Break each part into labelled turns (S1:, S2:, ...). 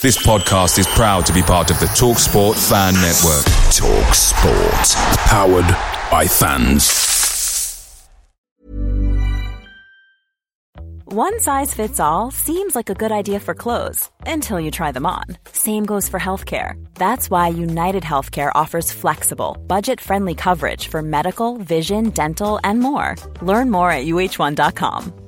S1: This podcast is proud to be part of the TalkSport Fan Network.
S2: TalkSport. Powered by fans.
S3: One size fits all seems like a good idea for clothes until you try them on. Same goes for healthcare. That's why United Healthcare offers flexible, budget friendly coverage for medical, vision, dental, and more. Learn more at uh1.com.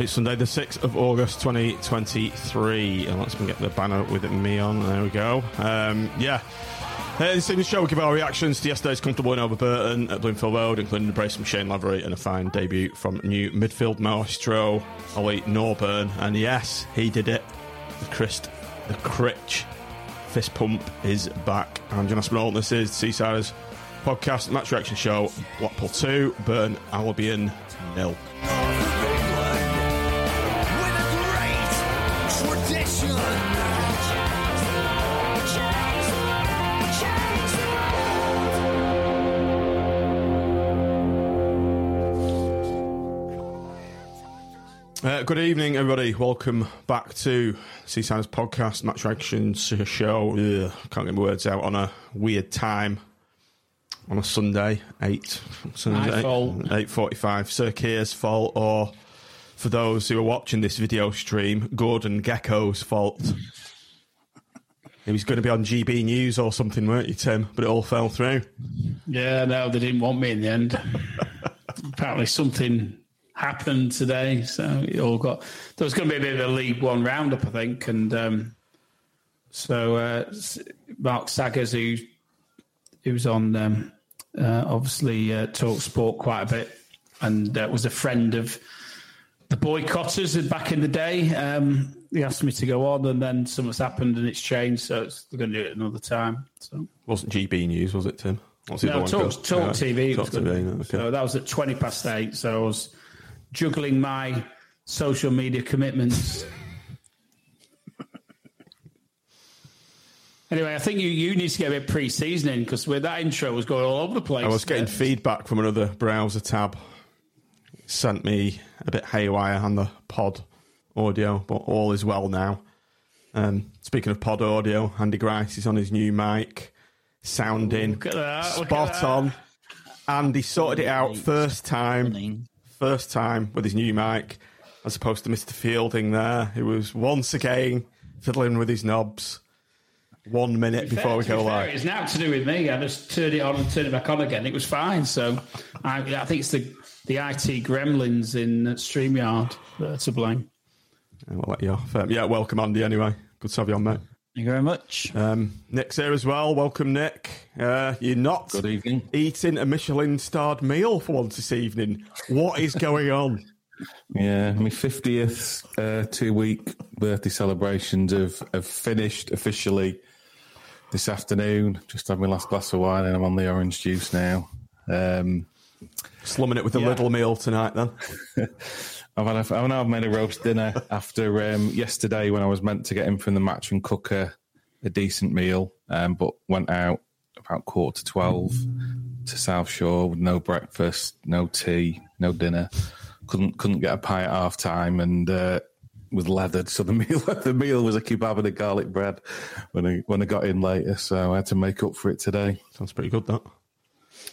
S4: It's Sunday, the 6th of August 2023. And let's get the banner with me on. There we go. Um, yeah. Uh, this in the show, we give our reactions to yesterday's comfortable win over Burton at Bloomfield Road, including the brace from Shayne Lavery and a fine debut from new midfield maestro Ollie Norburn. And yes, he did it. The Christ, the Critch fist pump is back. I'm John Aspinall. This is Seasiders podcast match reaction show. Blackpool 2, Burton Albion nil. Uh, good evening, everybody. Welcome back to Seasiders podcast, Match Reactions show. Ugh, can't get my words out on a weird time on a Sunday, eight Sunday, eight forty-five. Sir Keir's fault, or for those who are watching this video stream, Gordon Gekko's fault. He was going to be on GB News or something, weren't you, Tim? But it all fell through.
S5: Yeah, no, they didn't want me in the end. Apparently, something happened today, so it all got. There was going to be a bit of a League One roundup, I think, and um, so uh, Mark Saggers, who who was on um, uh, obviously uh, Talk Sport quite a bit, and uh, was a friend of the boycotters back in the day. Um, he asked me to go on, and then something's happened and it's changed, so it's, they're going to do it another time. So
S4: wasn't GB News, was it, Tim?
S5: What's no, Talk, Talk yeah, TV. Talk TV okay. So that was at twenty past eight. So I was juggling my social media commitments. anyway, I think you, you need to get a bit pre-seasoning because with that intro was going all over the place.
S4: I was getting feedback from another browser tab. It sent me a bit haywire on the pod audio, but all is well now. Um, speaking of pod audio, Andy Grice is on his new mic, sounding
S5: that,
S4: spot on. Andy sorted it out first time first time with his new mic, as opposed to Mr. Fielding there, who was once again fiddling with his knobs. One minute before
S5: fair,
S4: we go live.
S5: It's now to do with me. I just turned it on and turned it back on again. It was fine. So I, I think it's the the IT gremlins in StreamYard that are to blame.
S4: I'll let you off. Um, yeah, welcome, Andy, anyway. Good to have you on, mate.
S6: Thank you very much.
S4: Um, Nick's here as well. Welcome, Nick. Uh, you're not
S6: Good evening.
S4: eating a Michelin starred meal for once this evening. What is going on?
S6: Yeah, my 50th uh, two week birthday celebrations have, have finished officially this afternoon. Just had my last glass of wine and I'm on the orange juice now. Um,
S4: Slumming it with a yeah. little meal tonight then.
S6: I've had a, I've made a roast dinner after um, yesterday when I was meant to get in from the match and cook a, a decent meal, um, but went out about quarter to twelve to South Shore with no breakfast, no tea, no dinner. Couldn't couldn't get a pie at half time and uh, was leathered. So the meal the meal was a kebab and a garlic bread when I when I got in later. So I had to make up for it today.
S4: Sounds pretty good. That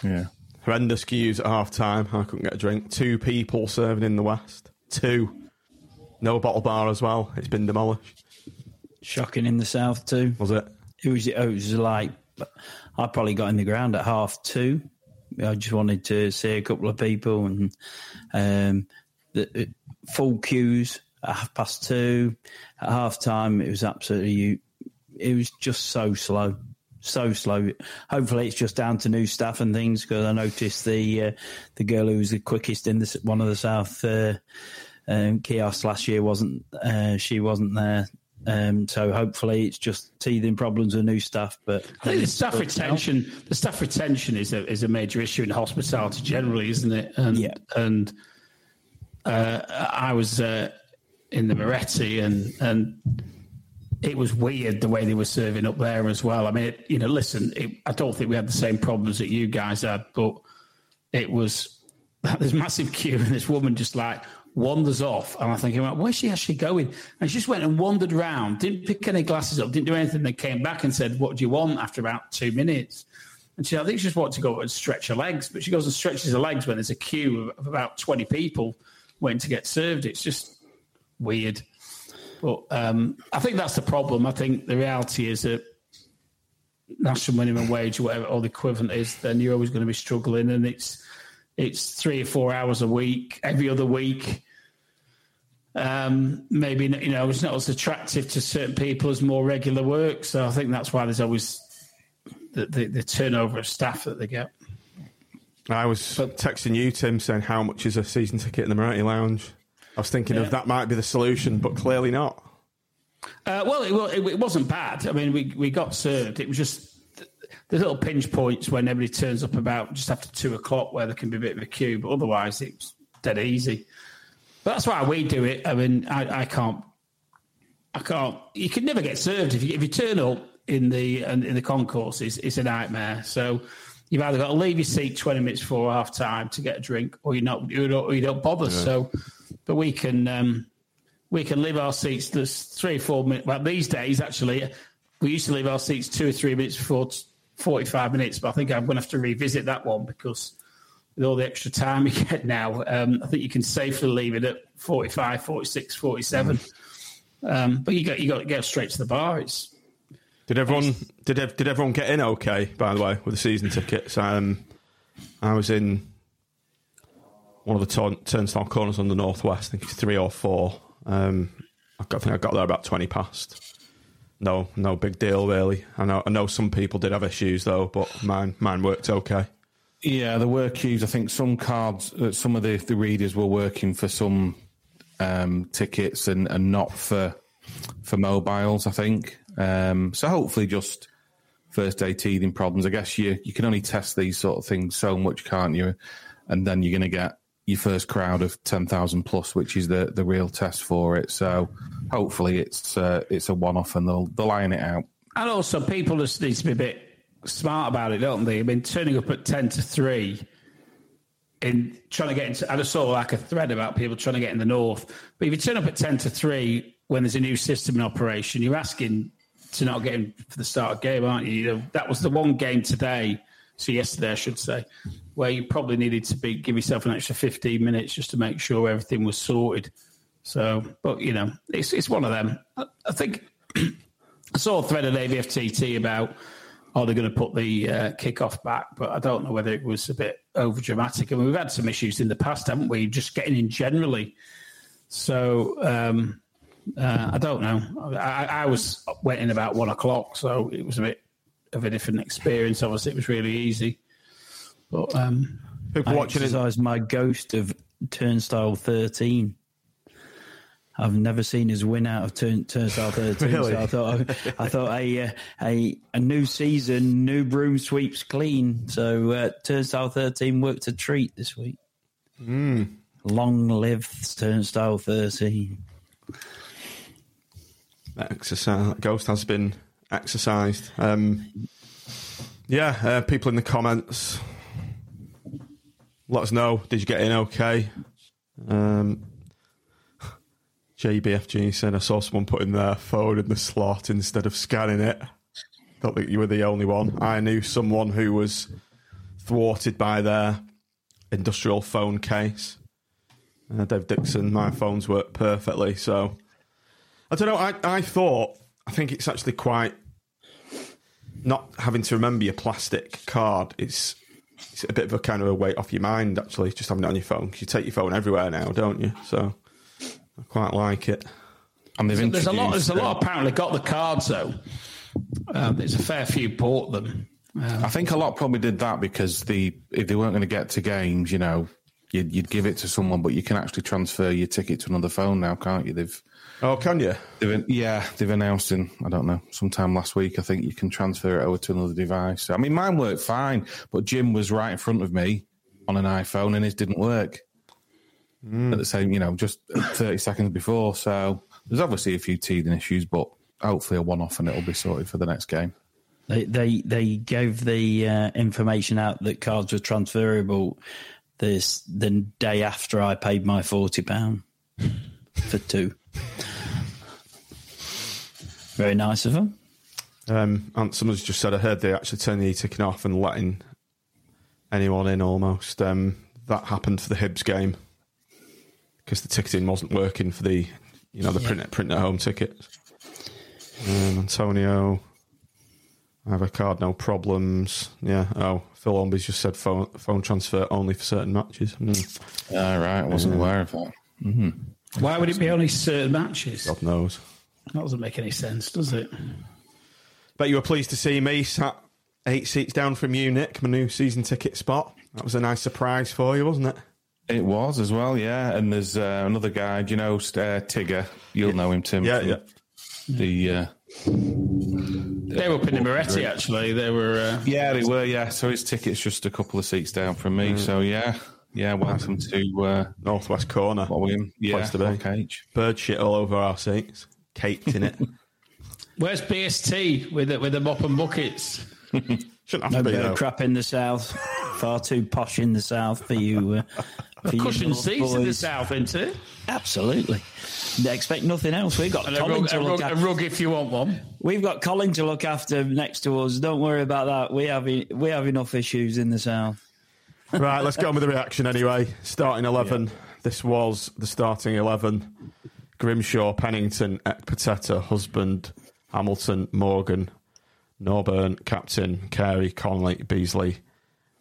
S6: yeah.
S4: Horrendous queues at half time. I couldn't get a drink. Two people serving in the West. Two. No bottle bar as well. It's been demolished.
S7: Shocking in the south too.
S4: Was it?
S7: It was. It was like I probably got in the ground at half two. I just wanted to see a couple of people and um, the, full queues at half past two. At half time, it was absolutely, it was just so slow. So slow. Hopefully, it's just down to new staff and things. Because I noticed the uh, the girl who was the quickest in the, one of the South uh, um, kiosks last year wasn't. Uh, she wasn't there um, so hopefully it's just teething problems with new staff. But
S5: I think the staff retention, the staff retention is a is a major issue in hospitality generally, isn't it? And
S7: yeah.
S5: and uh, I was uh, in the Moretti and and it was weird the way they were serving up there as well. I mean, it, you know, listen, it, I don't think we had the same problems that you guys had, but it was this massive queue and this woman just like wanders off. And I'm thinking, well, where's she actually going? And she just went and wandered around, didn't pick any glasses up, didn't do anything. Then came back and said, What do you want after about two minutes? And she, I think she just wanted to go and stretch her legs, but she goes and stretches her legs when there's a queue of about 20 people waiting to get served. It's just weird. But um, I think that's the problem. I think the reality is that national minimum wage, whatever or the equivalent is, then you're always going to be struggling, and it's it's three or four hours a week, every other week. Um, maybe you know it's not as attractive to certain people as more regular work. So I think that's why there's always the, the, the turnover of staff that they get.
S4: I was but, texting you, Tim, saying how much is a season ticket in the Moretti Lounge. I was thinking yeah. of that might be the solution, but clearly not.
S5: Uh, well, it, it, it, wasn't bad. I mean, we we got served. It was just the little pinch points when everybody turns up about just after two o'clock, where there can be a bit of a queue. But otherwise, it's dead easy. But that's why we do it. I mean, I, I can't, I can't. You can never get served if you if you turn up in the in the concourse. It's, it's a nightmare. So you've either got to leave your seat twenty minutes before half time to get a drink, or you're not, you don't, you don't bother. Yeah. So, but we can um, we can leave our seats. There's three or four minutes. Well, these days actually, we used to leave our seats two or three minutes before forty five minutes. But I think I'm going to have to revisit that one because with all the extra time you get now, um, I think you can safely leave it at 45, 46, 47. Um, but you got you got to get straight to the bar. It's
S4: did everyone did did everyone get in okay? By the way, with the season tickets, um, I was in one of the turn, turnstile corners on the northwest. I think it's three or four. Um, I, got, I think I got there about twenty past. No, no big deal really. I know I know some people did have issues though, but mine mine worked okay.
S6: Yeah, there were queues. I think some cards, uh, some of the, the readers were working for some um, tickets and, and not for for mobiles. I think um, so. Hopefully, just first day teething problems. I guess you you can only test these sort of things so much, can't you? And then you're going to get your first crowd of ten thousand plus, which is the the real test for it. So hopefully, it's uh, it's a one off and they'll they'll iron it out.
S5: And also, people just need to be a bit smart about it, don't they? I mean, turning up at 10 to 3 in trying to get into, and I saw like a thread about people trying to get in the north. But if you turn up at 10 to 3 when there's a new system in operation, you're asking to not get in for the start of game, aren't you? you know, that was the one game today, so yesterday, I should say, where you probably needed to be give yourself an extra 15 minutes just to make sure everything was sorted. So, but you know, it's it's one of them. I, I think I saw a thread at AVFTT about are they going to put the uh, kickoff back? But I don't know whether it was a bit over dramatic. I mean, we've had some issues in the past, haven't we? Just getting in generally. So um, uh, I don't know. I, I was went in about one o'clock, so it was a bit of a different experience. Obviously, it was really easy. But um,
S7: people I watching exercised my ghost of Turnstile thirteen. I've never seen his win out of turn, turnstile thirteen. really? So I thought I, thought a, uh, a a new season, new broom sweeps clean. So uh, turnstile thirteen worked a treat this week.
S4: Mm.
S7: Long live turnstile thirteen.
S4: That exercise, that ghost has been exercised. Um, yeah, uh, people in the comments, let us know. Did you get in okay? Um, JBFG said, I saw someone putting their phone in the slot instead of scanning it. Don't think you were the only one. I knew someone who was thwarted by their industrial phone case. Uh, Dave Dixon, my phones work perfectly. So I don't know. I, I thought, I think it's actually quite not having to remember your plastic card. It's it's a bit of a kind of a weight off your mind, actually, just having it on your phone. Because you take your phone everywhere now, don't you? So I quite like it.
S6: And they've
S5: There's a lot. There's a lot apparently got the cards though. Um, there's a fair few bought them.
S6: I think a lot probably did that because the if they weren't going to get to games, you know, you'd, you'd give it to someone, but you can actually transfer your ticket to another phone now, can't you? They've,
S4: Oh, can you?
S6: they've yeah, they've announced in I don't know sometime last week. I think you can transfer it over to another device. I mean, mine worked fine, but Jim was right in front of me on an iPhone, and his didn't work at the same, you know, just thirty seconds before. So there's obviously a few teething issues, but hopefully a one-off and it'll be sorted for the next game.
S7: They they they gave the uh, information out that cards were transferable this the day after I paid my forty pound for two. Very nice of them.
S4: Um, and someone's just said I heard they actually turned the e-ticking off and letting anyone in almost. Um, that happened for the Hibs game because the ticketing wasn't working for the, you know, the print print at home tickets. Um, Antonio, I have a card, no problems. Yeah. Oh, Phil Omby's just said phone phone transfer only for certain matches. Mm,
S6: All right, I wasn't aware of that.
S5: Why would it be only certain matches?
S4: God knows.
S5: That doesn't make any sense, does it?
S4: Bet you were pleased to see me sat eight seats down from you, Nick, my new season ticket spot. That was a nice surprise for you, wasn't it?
S6: It was as well, yeah. And there's uh, another guy, do you know, uh, Tigger? You'll know him, Tim.
S4: Yeah, yeah.
S6: The uh,
S5: They were up in the Moretti, actually. They were. Uh,
S6: yeah, they were, yeah. So his ticket's just a couple of seats down from me. So yeah, yeah. Welcome to uh,
S4: Northwest corner.
S6: what we in? Yeah,
S4: Place to be.
S6: okay.
S4: Bird shit all over our seats. Caked in it.
S5: where's BST with the, with the mop and buckets?
S4: Shouldn't have
S7: No
S4: to be,
S7: bird
S4: though.
S7: crap in the south. Far too posh in the south for you. Uh, for you
S5: Cushion
S7: North
S5: seats in the south, isn't it?
S7: Absolutely. They expect nothing else. We've got
S5: And a
S7: Colin
S5: rug,
S7: to
S5: a,
S7: look
S5: rug, a
S7: after.
S5: rug if you want one.
S7: We've got Colin to look after next to us. Don't worry about that. We have we have enough issues in the south.
S4: Right, let's go on with the reaction anyway. Starting 11. This was the starting 11. Grimshaw, Pennington, Ekpiteta, Husband, Hamilton, Morgan, Norburn, Captain, Carey, Connolly, Beesley,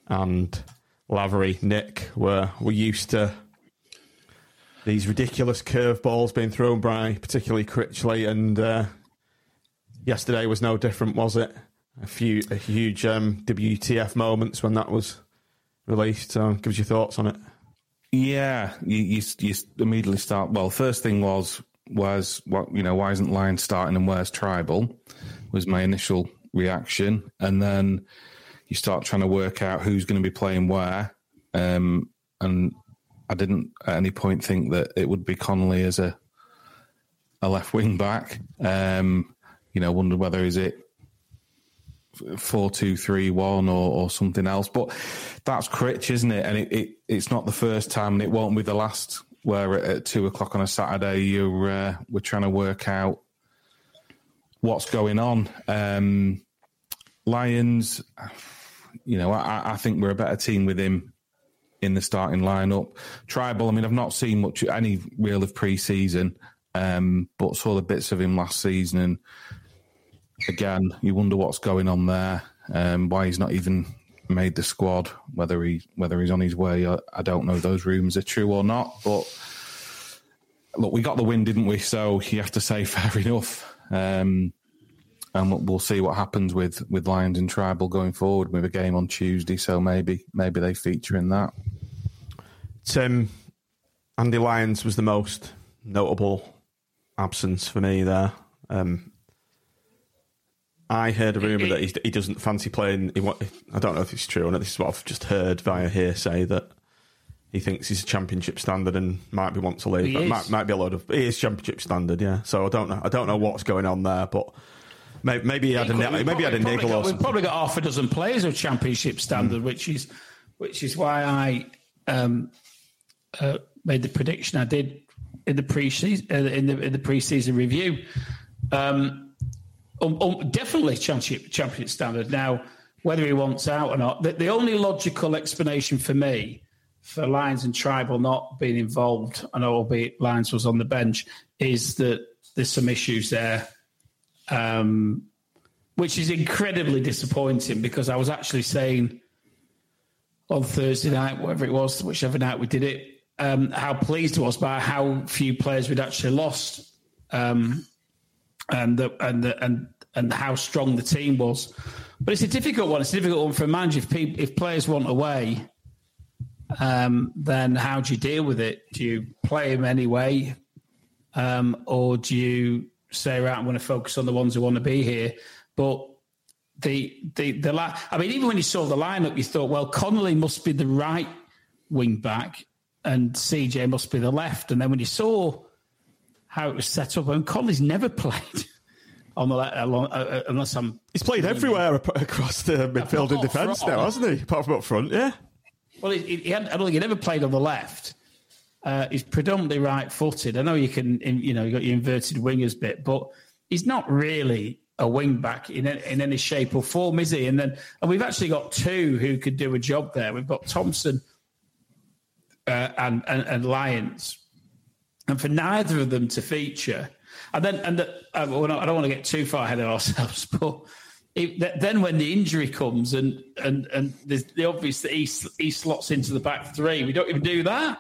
S4: and Lavery. Nick, were we used to these ridiculous curveballs being thrown by particularly Critchley, and uh, yesterday was no different, was it? A few, a huge um, WTF moments when that was released. So, give us your thoughts on it.
S6: Yeah, you, you you immediately start. Well, first thing was was what you know. Why isn't Lion starting and where's Tribal? Was my initial reaction, and then you start trying to work out who's going to be playing where. Um, and I didn't at any point think that it would be Connolly as a a left wing back. Um, you know, wondered whether is it four two three one or, or something else. But that's Critch, isn't it? And it, it it's not the first time, and it won't be the last. Where at, two o'clock on a Saturday, you're uh, we're trying to work out what's going on. Um, Lyons, you know, I, I think we're a better team with him in the starting lineup. Trybull, I mean, I've not seen much any real of pre-season, um, but saw the bits of him last season, and again, you wonder what's going on there. Um, why he's not even made the squad? Whether he whether he's on his way, I, I don't know. Those rumours are true or not. But look, we got the win, didn't we? So you have to say fair enough. Um, and we'll- see what happens with with Lyons and Trybull going forward with a game on Tuesday. So maybe maybe they feature in that.
S4: Tim, Andy Lyons was the most notable absence for me there. Um, I heard a rumor that he, doesn't fancy playing. He, I don't know if it's true or not. This is what I've just heard via hearsay that he thinks he's a championship standard and might be want to leave.
S5: He
S4: might, might be a load of. He is championship standard, yeah. So I don't know. I don't know what's going on there, but maybe, maybe he had a maybe had a niggle
S5: got- We've probably got half a dozen players of championship standard, which is which is why I um, uh, made the prediction I did in the pre uh, in the in the pre-season review. Um, um, um, definitely championship championship standard. Now, whether he wants out or not, the, the only logical explanation for me for Lyons and Trybull not being involved, and albeit Lyons was on the bench, is that there's some issues there. Um, which is incredibly disappointing because I was actually saying on Thursday night, whatever it was, whichever night we did it, um, how pleased I was by how few players we'd actually lost, um, and the, and the, and and how strong the team was. But it's a difficult one. It's a difficult one for a manager. If people, if players want away, um, then how do you deal with it? Do you play them anyway, um, or do you say, right, I'm going to focus on the ones who want to be here? But the the the la- I mean, even when you saw the lineup, you thought, well, Connolly must be the right wing back, and CJ must be the left. And then when you saw how it was set up, and Connolly's never played on the left, uh, uh, unless I'm.
S4: He's played everywhere across the midfield and defence now, hasn't he? Apart from up front, yeah.
S5: Well, he, he had, I don't think he never played on the left. Uh, he's predominantly right-footed. I know you can, you know, you got your inverted wingers bit, but he's not really a wing back in, in any shape or form, is he? And then, and we've actually got two who could do a job there. We've got Thompson uh, and, and, and Lyons, and for neither of them to feature, and then and the, uh, I don't want to get too far ahead of ourselves, but it, then when the injury comes and and and there's the obvious that he he slots into the back three, we don't even do that,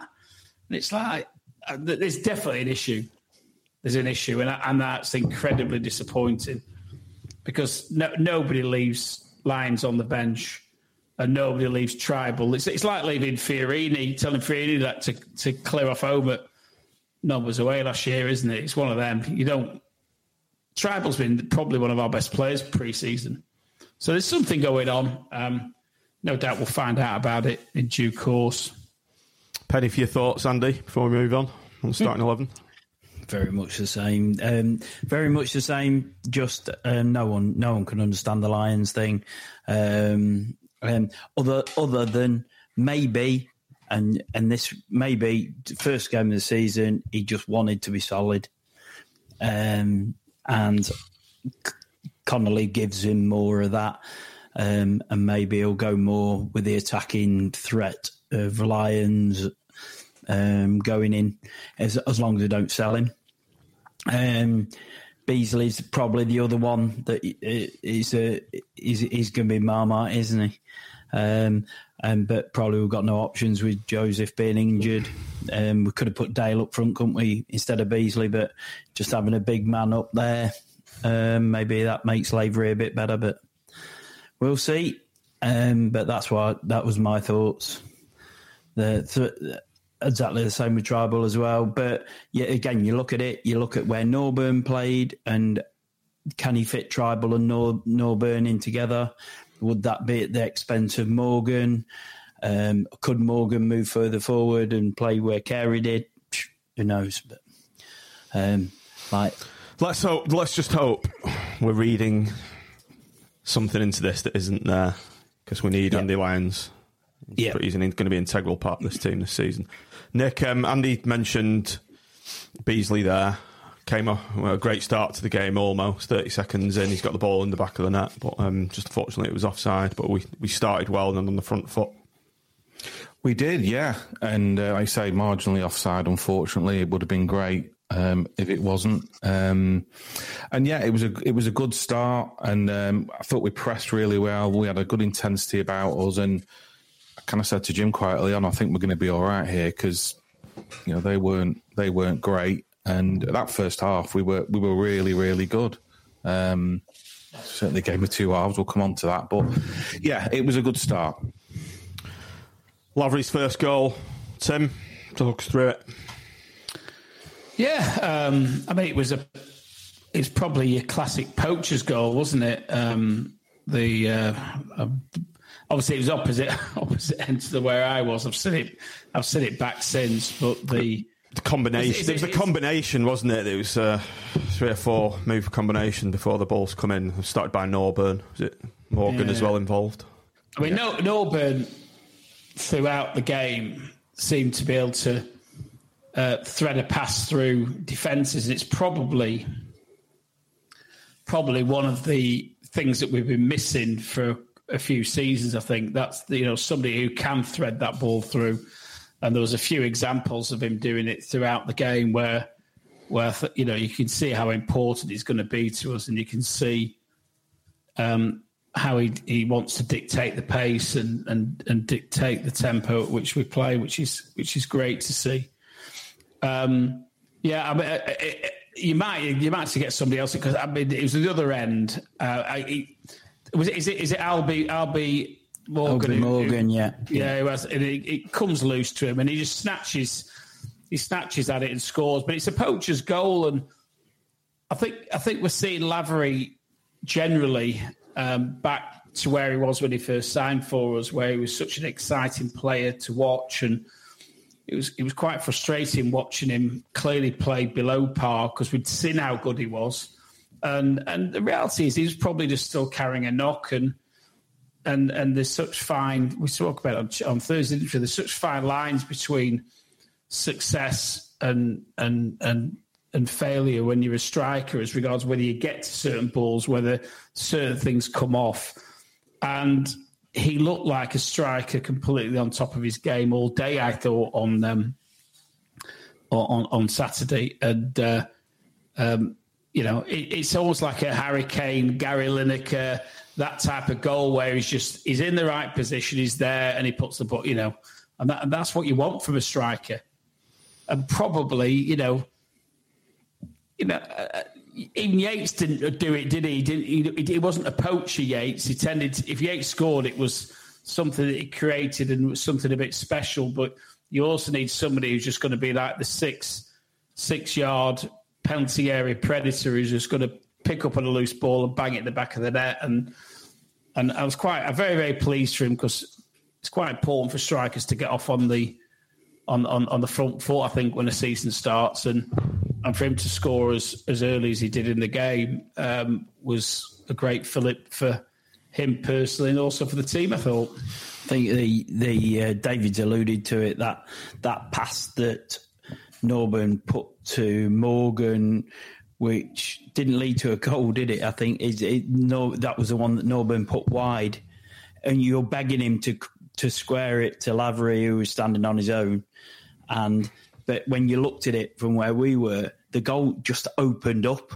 S5: and it's like uh, there's definitely an issue. There's an issue, and and that's incredibly disappointing because no, nobody leaves Lyons on the bench and nobody leaves Trybull. It's, it's like leaving Fiorini, telling Fiorini that to, to clear off home at numbers away last year, isn't it? It's one of them. You don't. Trybull's been probably one of our best players pre-season, so there's something going on. Um, no doubt we'll find out about it in due course.
S4: Penny, for your thoughts, Andy, before we move on on the starting eleven.
S7: Very much the same. Um, very much the same. Just um, no one, no one can understand the Lyons thing. Um, um other, other than maybe and and this may be first game of the season. He just wanted to be solid, um, and Connolly gives him more of that, um, and maybe he'll go more with the attacking threat of Lyons um, going in as as long as they don't sell him. Um, Beesley's probably the other one that is a is is going to be Marmite, isn't he? Um, um, but probably we've got no options with Joseph being injured. Um, we could have put Dale up front, couldn't we, instead of Beesley? But just having a big man up there, um, maybe that makes Lavery a bit better. But we'll see. Um, but that's why that was my thoughts. The, th- exactly the same with Trybull as well. But yeah, again, you look at it, you look at where Norburn played, and can he fit Trybull and Nor- Norburn in together? Would that be at the expense of Morgan? Um, could Morgan move further forward and play where Carey did? Who knows? But um, like,
S4: let's hope. Let's just hope we're reading something into this that isn't there because we need Andy Lyons.
S7: Yeah,
S4: he's going to be an integral part of this team this season. Nick, um, Andy mentioned Beesley there came off a great start to the game almost 30 seconds in he's got the ball in the back of the net but um, just unfortunately it was offside but we, we started well and on the front foot.
S6: We did yeah and uh, I say marginally offside unfortunately it would have been great um, if it wasn't um, and yeah it was a it was a good start and um, I thought we pressed really well we had a good intensity about us and I kind of said to Jim quietly on I think we're going to be all right here because you know they weren't they weren't great and that first half, we were we were really really good. Um, certainly, game of two halves. We'll come on to that, but yeah, it was a good start.
S4: Lavery's first goal. Tim, talk us through it.
S5: Yeah, um, I mean it was a it's probably your classic poacher's goal, wasn't it? Um, the uh, uh, obviously it was opposite opposite end to the where I was. I've seen it I've seen it back since, but the
S4: the combination. It, was a combination, wasn't it? It was uh, three or four move combination before the balls come in. Started by Norburn. Was it Morgan yeah. as well involved?
S5: I mean, yeah. Norburn throughout the game seemed to be able to uh, thread a pass through defences, and it's probably probably one of the things that we've been missing for a few seasons. I think that's you know somebody who can thread that ball through and there was a few examples of him doing it throughout the game where where you know you can see how important he's going to be to us, and you can see um, how he he wants to dictate the pace and and and dictate the tempo at which we play, which is which is great to see. Um, yeah, I mean, uh, uh, you might you might have to get somebody else because I mean it was the other end. Uh, I, was it, is it is it Albie Albie Morgan?
S7: Morgan,
S5: who,
S7: yeah,
S5: yeah. Who has, it, it comes loose to him and he just snatches he snatches at it and scores. But it's a poacher's goal, and I think I think we're seeing Lavery generally um, back to where he was when he first signed for us, where he was such an exciting player to watch and it was it was quite frustrating watching him clearly play below par because we'd seen how good he was, and and the reality is he was probably just still carrying a knock and and and there's such fine we talk about on, on Thursday there's such fine lines between success and and and and failure when you're a striker as regards whether you get to certain balls whether certain things come off and he looked like a striker completely on top of his game all day. I thought on um, on on Saturday, and uh, um, you know it, it's almost like a Harry Kane, Gary Lineker, that type of goal where he's just he's in the right position, he's there, and he puts the ball. You know, and, that, and that's what you want from a striker. And probably, you know, you know. Uh, even Yates didn't do it, did he? He, didn't, he, he wasn't a poacher. Yates. He tended. To, if Yates scored, it was something that he created and was something a bit special. But you also need somebody who's just going to be like the six six yard penalty area predator who's just going to pick up on a loose ball and bang it in the back of the net. And and I was quite, I'm very very pleased for him because it's quite important for strikers to get off on the on, on, on the front foot. I think when the season starts and and for him to score as, as early as he did in the game um, was a great fillip for him personally and also for the team. I thought.
S7: I think the the uh, David's alluded to it that that pass that Norburn put to Morgan, which didn't lead to a goal, did it? I think it, it, no, that was the one that Norburn put wide, and you're begging him to to square it to Lavery, who was standing on his own, and but when you looked at it from where we were, the goal just opened up.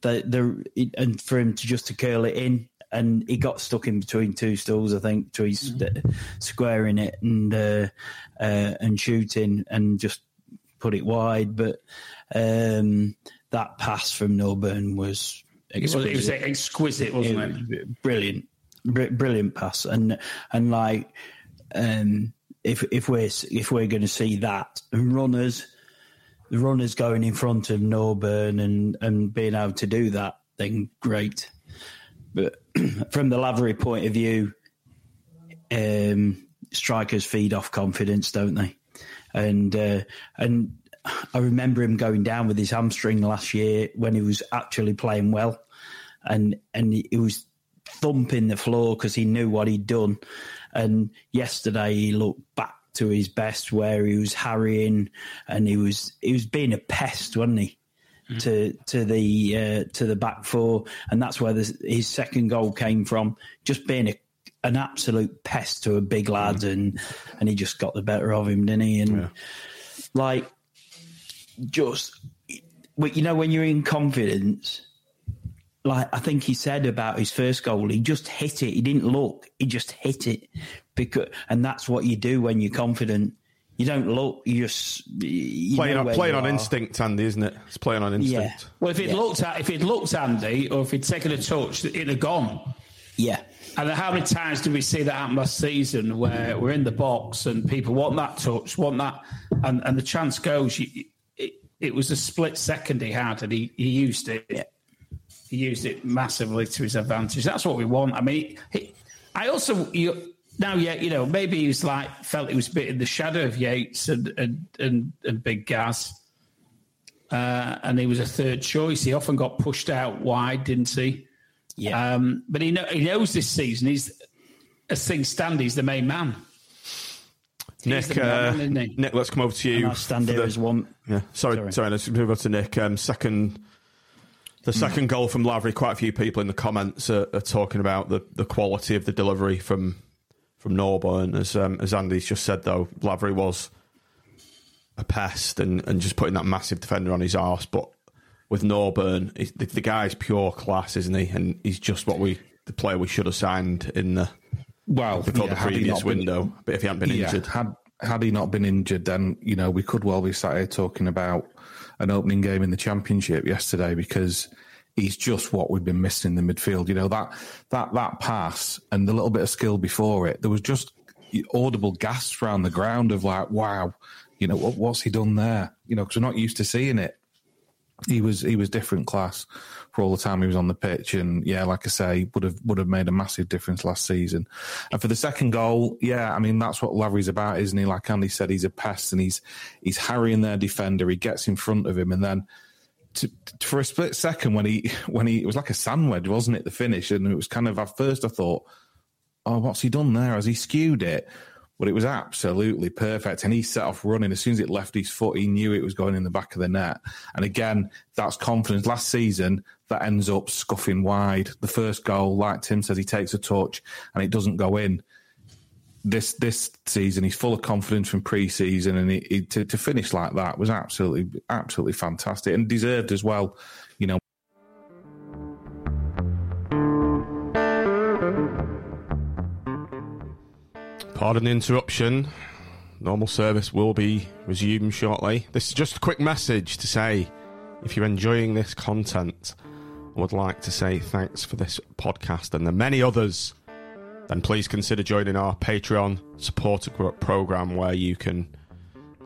S7: The the and for him to just to curl it in, and he got stuck in between two stools. I think to his mm-hmm. squaring it and uh, uh, and shooting and just put it wide. But um, that pass from Norburn was
S5: exquisite. It was, it was exquisite, wasn't it?
S7: it? Brilliant, brilliant pass, and and like um, if if we're if we're going to see that and runners, the runners going in front of Norburn and and being able to do that, then great. But from the Lavery point of view, um, strikers feed off confidence, don't they? And uh, and I remember him going down with his hamstring last year when he was actually playing well, and and he was thumping the floor because he knew what he'd done. And yesterday he looked back to his best, where he was harrying and he was he was being a pest, wasn't he? Mm-hmm. To to the uh, to the back four, and that's where the, his second goal came from. Just being a, an absolute pest to a big lad, mm-hmm. and and he just got the better of him, didn't he? And yeah. like just but you know when you're in confidence like I think he said about his first goal, he just hit it. He didn't look. He just hit it because, and that's what you do when you're confident. You don't look. You just you
S4: playing on playing on instinct, Andy, isn't it? It's playing on instinct.
S5: Yeah. Well, if it yeah. looked at if it looked Andy, or if he'd taken a touch, it'd have gone.
S7: Yeah.
S5: And how many times did we see that happen last season, where we're in the box and people want that touch, want that, and and the chance goes. You, it, was a split second he had, and he, he used it.
S7: Yeah
S5: he used it massively to his advantage. That's what we want. I mean, he, I also you, now, yeah, you know, maybe he was like felt he was a bit in the shadow of Yates and and and, and Big Gas, uh, and he was a third choice. He often got pushed out wide, didn't he?
S7: Yeah.
S5: Um, but he know, he knows this season he's as things stand, he's the main man.
S4: Nick, uh, man, Nick, let's come over to you.
S7: And i stand there the, as one.
S4: Yeah, sorry, sorry, sorry. Let's move on to Nick. Um, second the second goal from Lavery, quite a few people in the comments are, are talking about the, the quality of the delivery from from Norburn. As um, as Andy's just said, though, Lavery was a pest and, and just putting that massive defender on his arse. But with Norburn, the, the guy's pure class, isn't he? And he's just what we the player we should have signed in the
S6: Well,
S4: before
S6: yeah,
S4: the previous
S6: been-
S4: window. but if he hadn't been
S6: yeah,
S4: injured,
S6: Had had he not been injured, then you know we could well be sat here talking about an opening game in the championship yesterday because he's just what we've been missing in the midfield. You know that that that pass and the little bit of skill before it. There was just audible gasps around the ground of like, wow, you know what, what's he done there? You know, because we're not used to seeing it. He was he was different class all the time he was on the pitch, and yeah, like I say, would have would have made a massive difference last season. And for the second goal, yeah, I mean that's what Lavery's about, isn't he? Like Andy said, he's a pest, and he's he's harrying their defender. He gets in front of him, and then to, to- for a split second when he when he it was like a sandwich, wasn't it? The finish, and it was kind of at first I thought, oh, what's he done there? Has he skewed it? But it was absolutely perfect. And he set off running. As soon as it left his foot, he knew it was going in the back of the net. And again, that's confidence. Last season, that ends up scuffing wide. The first goal, like Tim says, he takes a touch and it doesn't go in. This this season, he's full of confidence from pre-season, and he, he, to, to finish like that was absolutely absolutely fantastic and deserved as well.
S4: Pardon the interruption. Normal service will be resumed shortly. This is just a quick message to say if you're enjoying this content, I would like to say thanks for this podcast and the many others. Then please consider joining our Patreon supporter program where you can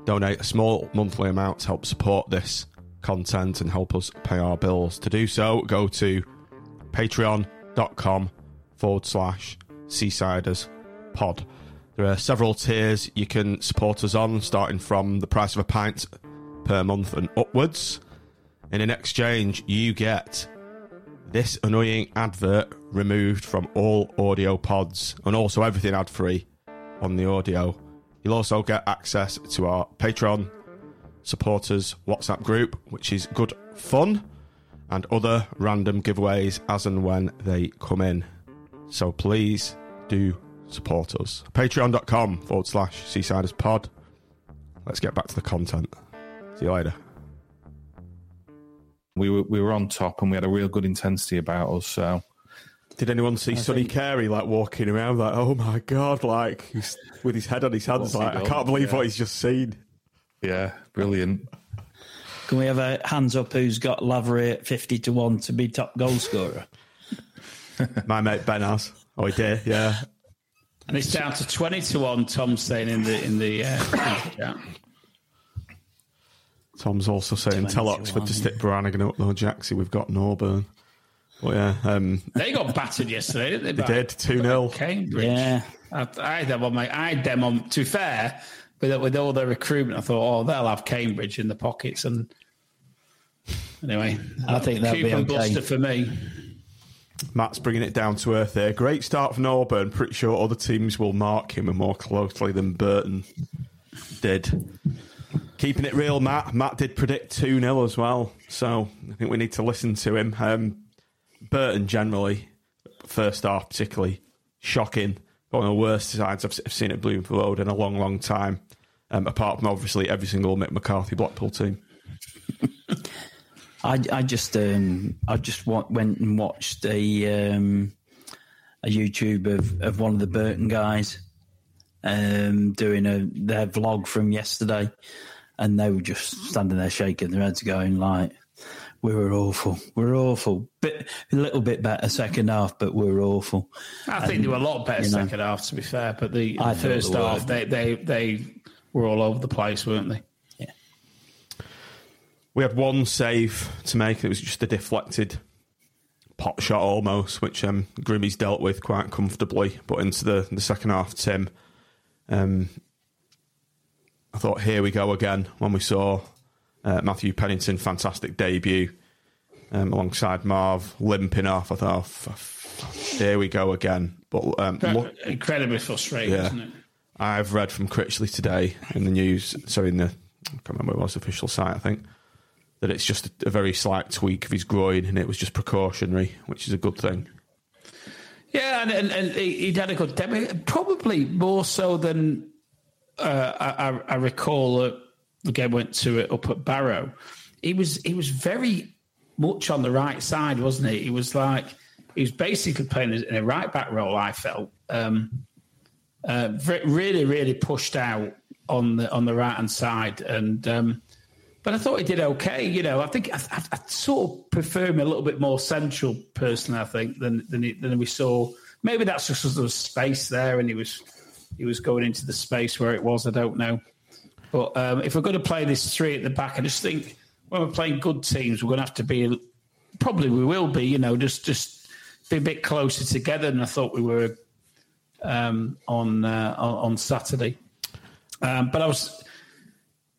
S4: donate a small monthly amount to help support this content and help us pay our bills. To do so, go to patreon.com forward slash seasiders pod. There are several tiers you can support us on, starting from the price of a pint per month and upwards. And in exchange, you get this annoying advert removed from all audio pods and also everything ad free on the audio. You'll also get access to our Patreon supporters WhatsApp group, which is good fun, and other random giveaways as and when they come in. So please do support us. Patreon.com forward slash Seasiders Pod. Let's get back to the content. See you later.
S6: we were we were on top and we had a real good intensity about us. So
S4: Did anyone see Sonny Carey like walking around like, oh my god, like he's with his head on his hands,
S6: What's he
S4: like I can't believe
S6: Yeah.
S4: what he's just seen.
S6: yeah, brilliant.
S7: Can we have a hands up who's got Lavery at 50 to 1 to be top goal scorer?
S4: My mate Ben has. Oh, he did, yeah.
S5: And it's down to twenty to one. Tom's saying in the in the, uh, chat.
S4: Tom's also saying tell
S7: 21,
S4: Oxford to stick Brannigan up though, Jaxie. We've got Norburn. But yeah, um,
S5: They got battered yesterday, didn't they?
S4: they
S5: by
S4: did 2 0.
S5: Cambridge.
S7: Yeah.
S5: I, I had them on my. I had them on. To be fair, with with all their recruitment, I thought, oh, they'll have Cambridge in the pockets. And anyway,
S7: I think they'll be
S5: coupon
S7: okay.
S5: buster for me.
S4: Matt's bringing it down to earth here. Great start for Norburn. Pretty sure other teams will mark him more closely than Burton did. Keeping it real, Matt. Matt did predict 2 0 as well. So I think we need to listen to him. Um, Burton generally, first half particularly, shocking. One of the worst sides I've, I've seen at Bloomfield Road in a long, long time. Um, apart from obviously every single Mick McCarthy Blackpool team.
S7: I, I just um, I just wa- went and watched a um, a YouTube of, of one of the Burton guys um, doing a their vlog from yesterday, and they were just standing there shaking their heads, going like, "We were awful, we're awful." Bit a little bit better second half, but we're awful.
S5: I think they were a lot better
S7: you know.
S5: second half, to be fair. But the, the first
S7: they
S5: half, they, they they were all over the place, weren't they?
S4: We had one save to make. It was just a deflected pot shot almost, which um, Grimmy's dealt with quite comfortably. But into the, the second half, Tim, um, I thought, here we go again when we saw uh, Matthew Pennington, fantastic debut um, alongside Marv limping off. I thought, oh, f- here we go again. But um, look,
S5: Incredibly frustrating,
S4: Yeah.
S5: isn't it?
S4: I've read from Critchley today in the news, sorry, in the, I can't remember it was, official site, I think, that it's just a, very slight tweak of his groin and it was just precautionary, which is a good thing.
S5: Yeah, and, and, and he- he'd had a good debut, probably more so than uh, I, I- recall uh, the game went to it up at Barrow. He was he was very much on the right side, wasn't he? He was like he was basically playing in a right back role. I felt um, uh, really, really pushed out on the on the right hand side, and um, but I thought he did okay. You know, I think I, I, I, sort of prefer him a little bit more central, personally. I think than than, he, than we saw. Maybe that's just because there was space there, and he was he was going into the space where it was. I don't know, but um, if we're going to play this three at the back, I just think when we're playing good teams, we're going to have to be probably we will be. You know, just just be a bit closer together than I thought we were um, on, uh, on, on Saturday. Um, but I was,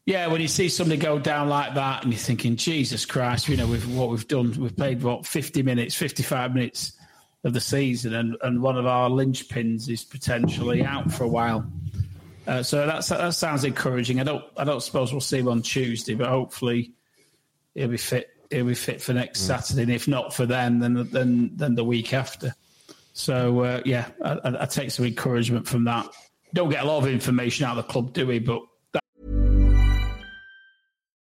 S5: yeah, when you see somebody go down like that, and you're thinking, Jesus Christ, you know, with what we've done, we've played what fifty minutes, fifty-five minutes of the season, and, and one of our linchpins is potentially out for a while. Uh, so that's, that sounds encouraging. I don't I don't suppose we'll see him on Tuesday, but hopefully he'll be fit. He'll be fit for next mm. Saturday, and if not for then, then then then the week after. So uh, yeah, I, I, take some encouragement from that. Don't get a lot of information out of the club, do we? But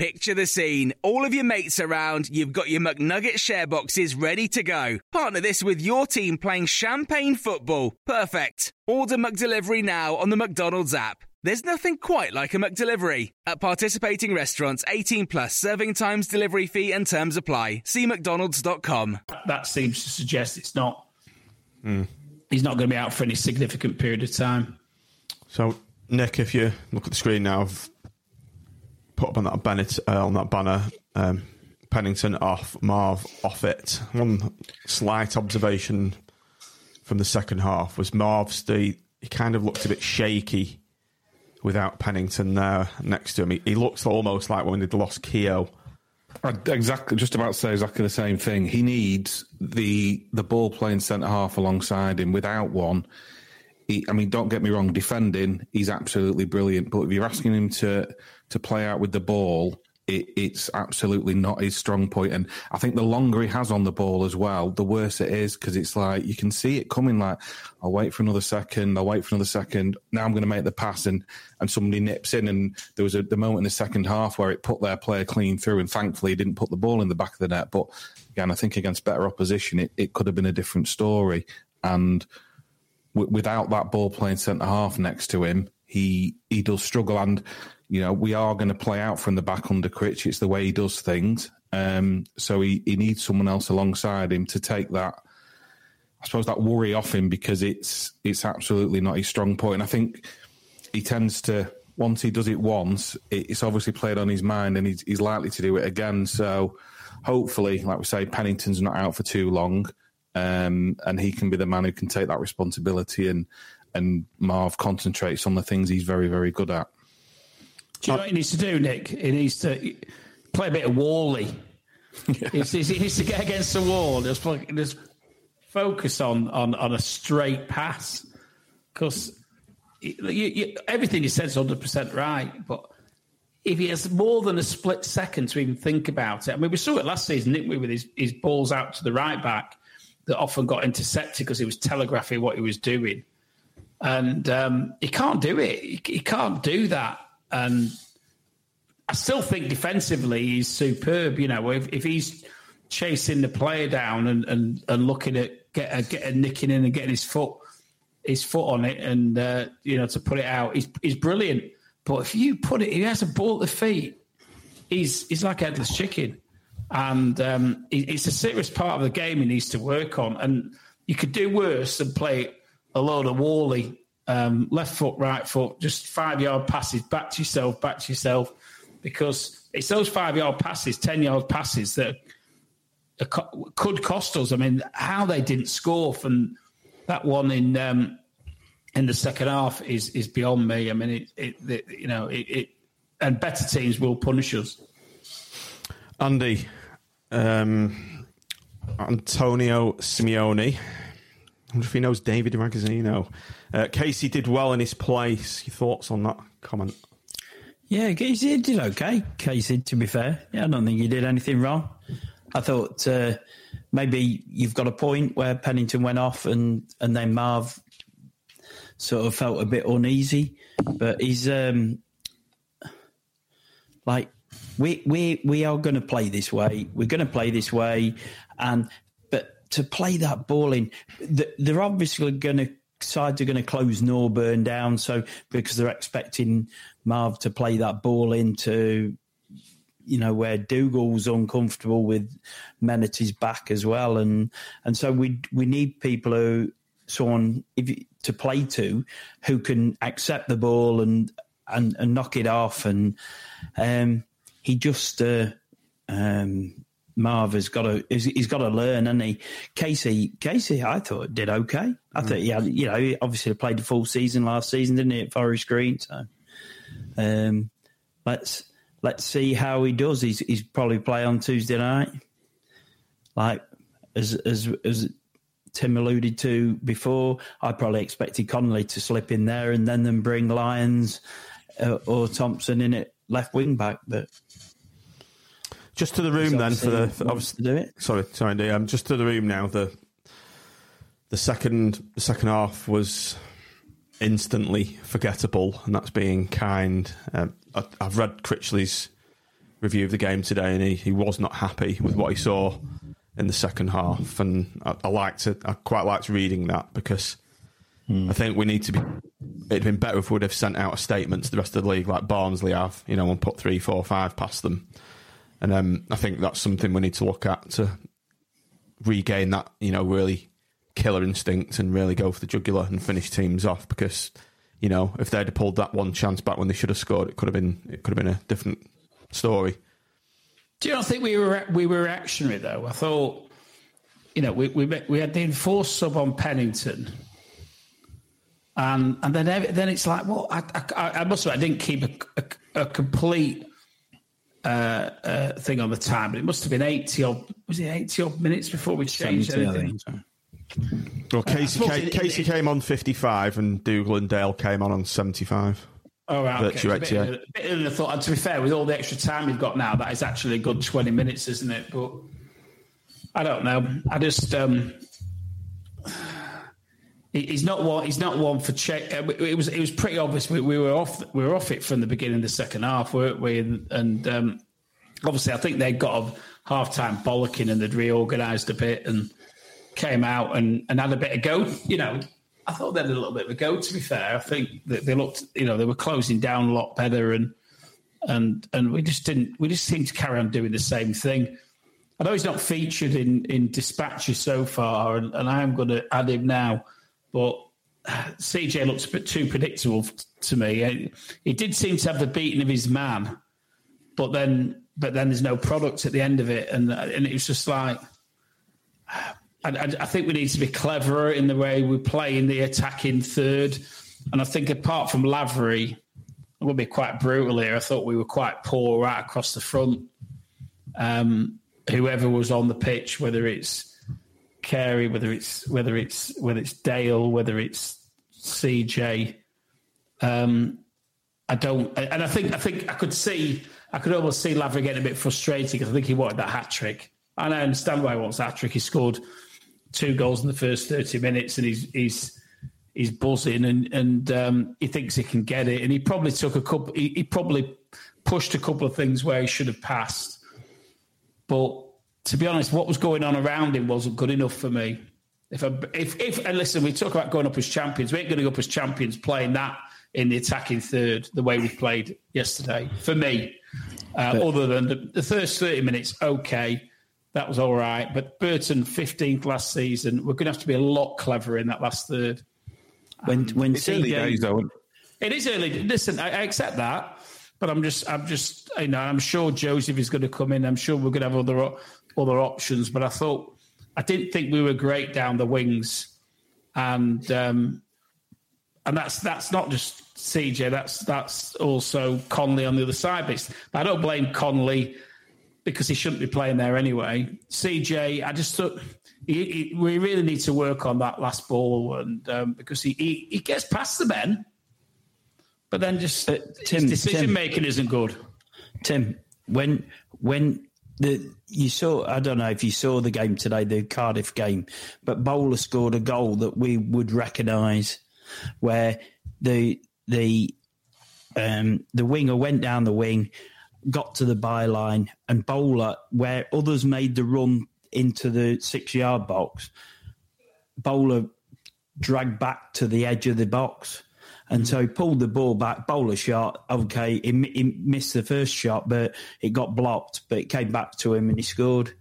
S8: Picture the scene. All of your mates around, you've got your McNugget share boxes ready to go. Partner this with your team playing champagne football. Perfect. Order McDelivery now on the McDonald's app. There's nothing quite like a McDelivery. At participating restaurants, 18 plus serving times, delivery fee, and terms apply. See McDonald's.com.
S5: That seems to suggest it's not. Mm. He's not going to be out for any significant period of time.
S4: So, Nick, if you look at the screen now, I've put up on that banner, uh, on that banner um, Pennington off, Marv off it. One slight observation from the second half was Marv's the he kind of looked a bit shaky without Pennington there next to him. He, he looks almost like when they'd lost Keogh.
S6: Exactly, just about to say exactly the same thing. He needs the the ball playing centre half alongside him. Without one, he, I mean, don't get me wrong, defending he's absolutely brilliant. But if you're asking him to to play out with the ball, it, it's absolutely not his strong point. And I think the longer he has on the ball as well, the worse it is because it's like you can see it coming. Like I'll wait for another second, I'll wait for another second. Now I'm going to make the pass, and and somebody nips in. And there was a the moment in the second half where it put their player clean through, and thankfully he didn't put the ball in the back of the net. But again, I think against better opposition, it, it could have been a different story. And w- without that ball playing centre half next to him, he he does struggle and you know, we are going to play out from the back under Critch. It's the way he does things. Um, so he, he needs someone else alongside him to take that, I suppose, that worry off him because it's it's absolutely not his strong point. And I think he tends to, once he does it once, it's obviously played on his mind and he's, he's likely to do it again. So hopefully, like we say, Pennington's not out for too long. Um, and he can be the man who can take that responsibility and and Marv concentrates on the things he's very, very good at.
S5: Do you know what he needs to do, Nick? He needs to play a bit of Wally. Yeah. He, needs to get against the wall. Just, just focus on, on, on a straight pass. Because everything he says is 100% right. But if he has more than a split second to even think about it, I mean, we saw it last season, didn't we, with his, his balls out to the right back that often got intercepted because he was telegraphing what he was doing. And um, he can't do it. He, he can't do that and I still think defensively he's superb. You know, if, if he's chasing the player down and, and, and looking at get a, get nicking in and getting his foot his foot on it and uh, you know to put it out, he's he's brilliant. But if you put it, he has a ball at the feet. He's he's like headless chicken, and um, it's a serious part of the game he needs to work on. And you could do worse than play a load of Wally um, left foot, right foot, just five yard passes back to yourself, back to yourself, because it's those five yard passes, 10 yard passes that could cost us. I mean, how they didn't score from that one in um, in the second half is is beyond me. I mean, it, it, it you know, it, it, and better teams will punish us.
S4: Andy, um, Antonio Simeone. I wonder if he knows David Ragazzino. Uh, Casey did well in his place. Your thoughts on that comment?
S7: Yeah, Casey did okay. Casey, to be fair, yeah, I don't think he did anything wrong. I thought uh, maybe you've got a point where Pennington went off and and then Marv sort of felt a bit uneasy, but he's um, like we we we are going to play this way. We're going to play this way, and but to play that ball in, they're obviously going to sides are going to close Norburn down. So because they're expecting Marv to play that ball into, you know, where Dougall's uncomfortable with Menety's back as well, and and so we we need people who someone if you, to play to who can accept the ball and and, and knock it off and um, he just uh, um, Marv has got to he's got to learn, and he Casey Casey I thought did okay. I mm. thought had you know he obviously played the full season last season, didn't he at Forest Green? So um, let's let's see how he does. He's he's probably play on Tuesday night, like as as as Tim alluded to before. I probably expected Connolly to slip in there and then then bring Lyons uh, or Thompson in it left wing back, but
S4: just to the room then for the for obviously,
S7: do it.
S4: Sorry, sorry, Andy. Um, just to the room now. The the second the second half was instantly forgettable, and that's being kind. Um, I, have read Critchley's review of the game today, and he, he was not happy with what he saw in the second half, and I, I liked it. I quite liked reading that because mm. I think we need to be. It'd been better if we would have sent out a statement to the rest of the league, like Barnsley have, you know, and put three, four, five past them and um, I think that's something we need to look at to regain that, you know, really killer instinct and really go for the jugular and finish teams off because, you know, if they'd have pulled that one chance back when they should have scored, it could have been it could have been a different story.
S5: Do you not think we were we were reactionary though? I thought, you know, we we we had the enforced sub on Pennington, and and then then it's like, well, I I, I must have I didn't keep a, a, a complete uh, uh, thing on the time, but it must have been 80 or was it 80 odd minutes before we changed 70, anything.
S4: Well, Casey, came, Casey came on 55 and Dougall and Dale came on on 75.
S5: Oh, right, okay. a bit, a bit in the thought. And to be fair, with all the extra time you've got now, that is actually a good 20 minutes, isn't it? But I don't know. I just. Um, he's not one. He's not one for check. Uh, it was. It was pretty obvious. We, we, were off. We were off it from the beginning of the second half, weren't we? And, and um, obviously, I think they got a half time bollocking and they'd reorganised a bit and came out and, and had a bit of go. You know, I thought they had a little bit of a go. To be fair, I think that they looked. You know, they were closing down a lot better and and and we just didn't. We just seemed to carry on doing the same thing. I know he's not featured in in dispatches so far, and, and I am going to add him now but CJ looks a bit too predictable to me. He did seem to have the beating of his man, but then but then there's no product at the end of it, and and it was just like. I, I think we need to be cleverer in the way we play in the attacking third, and I think apart from Lavery, I'm going to be quite brutal here. I thought we were quite poor right across the front. Um, whoever was on the pitch, whether it's Carey, whether it's whether it's whether it's Dale, whether it's CJ. Um, I don't, and I think I think I could see I could almost see Lavery getting a bit frustrated because I think he wanted that hat trick, and I understand why he wants that trick. He scored two goals in the first thirty minutes, and he's he's he's buzzing, and and um, he thinks he can get it, and he probably took a couple. He, he probably pushed a couple of things where he should have passed, but to be honest, what was going on around him wasn't good enough for me. If, I, if, if, and listen, we talk about going up as champions. We ain't going to go up as champions playing that in the attacking third the way we played yesterday. For me, uh, but, other than the, the, first thirty minutes, okay, that was all right. But Burton, fifteenth last season, we're going to have to be a lot cleverer in that last third.
S7: When when it's
S6: early days, though.
S5: It is early. Listen, I, I accept that. But I'm just, I'm just, you know, I'm sure Joseph is going to come in. I'm sure we're going to have other other options. But I thought I didn't think we were great down the wings, and um, and that's that's not just CJ. That's that's also Connolly on the other side. But I don't blame Connolly because he shouldn't be playing there anyway. CJ, I just thought he, he, we really need to work on that last ball, and um, because he, he, he gets past the men, but then just
S7: But Tim-
S5: decision
S7: Tim-
S5: making isn't good.
S7: Tim, when when the you saw, I don't know if you saw the game today, the Cardiff game, but Bowler scored a goal that we would recognise, where the the um, the winger went down the wing, got to the byline, and Bowler, where others made the run into the six yard box, Bowler dragged back to the edge of the box. And so he pulled the ball back, Bowler shot. Okay, he, he missed the first shot, but it got blocked. But it came back to him and he scored.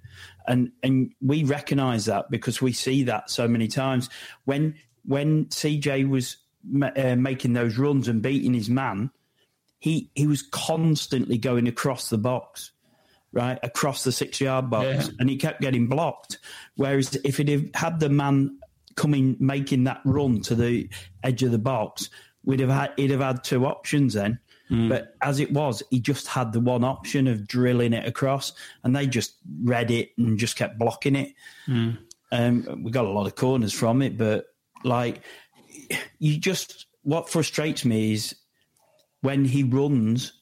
S7: And and we recognise that because we see that so many times. When when CJ was ma- uh, making those runs and beating his man, he he was constantly going across the box, right across the six yard box,
S5: Yeah.
S7: and he kept getting blocked. Whereas if he'd have had the man coming making that run to the edge of the box, we'd have had he'd have had two options then. But as it was, he just had the one option of drilling it across, and they just read it and just kept blocking it. Um, we got a lot of corners from it, but like you just what frustrates me is when he runs,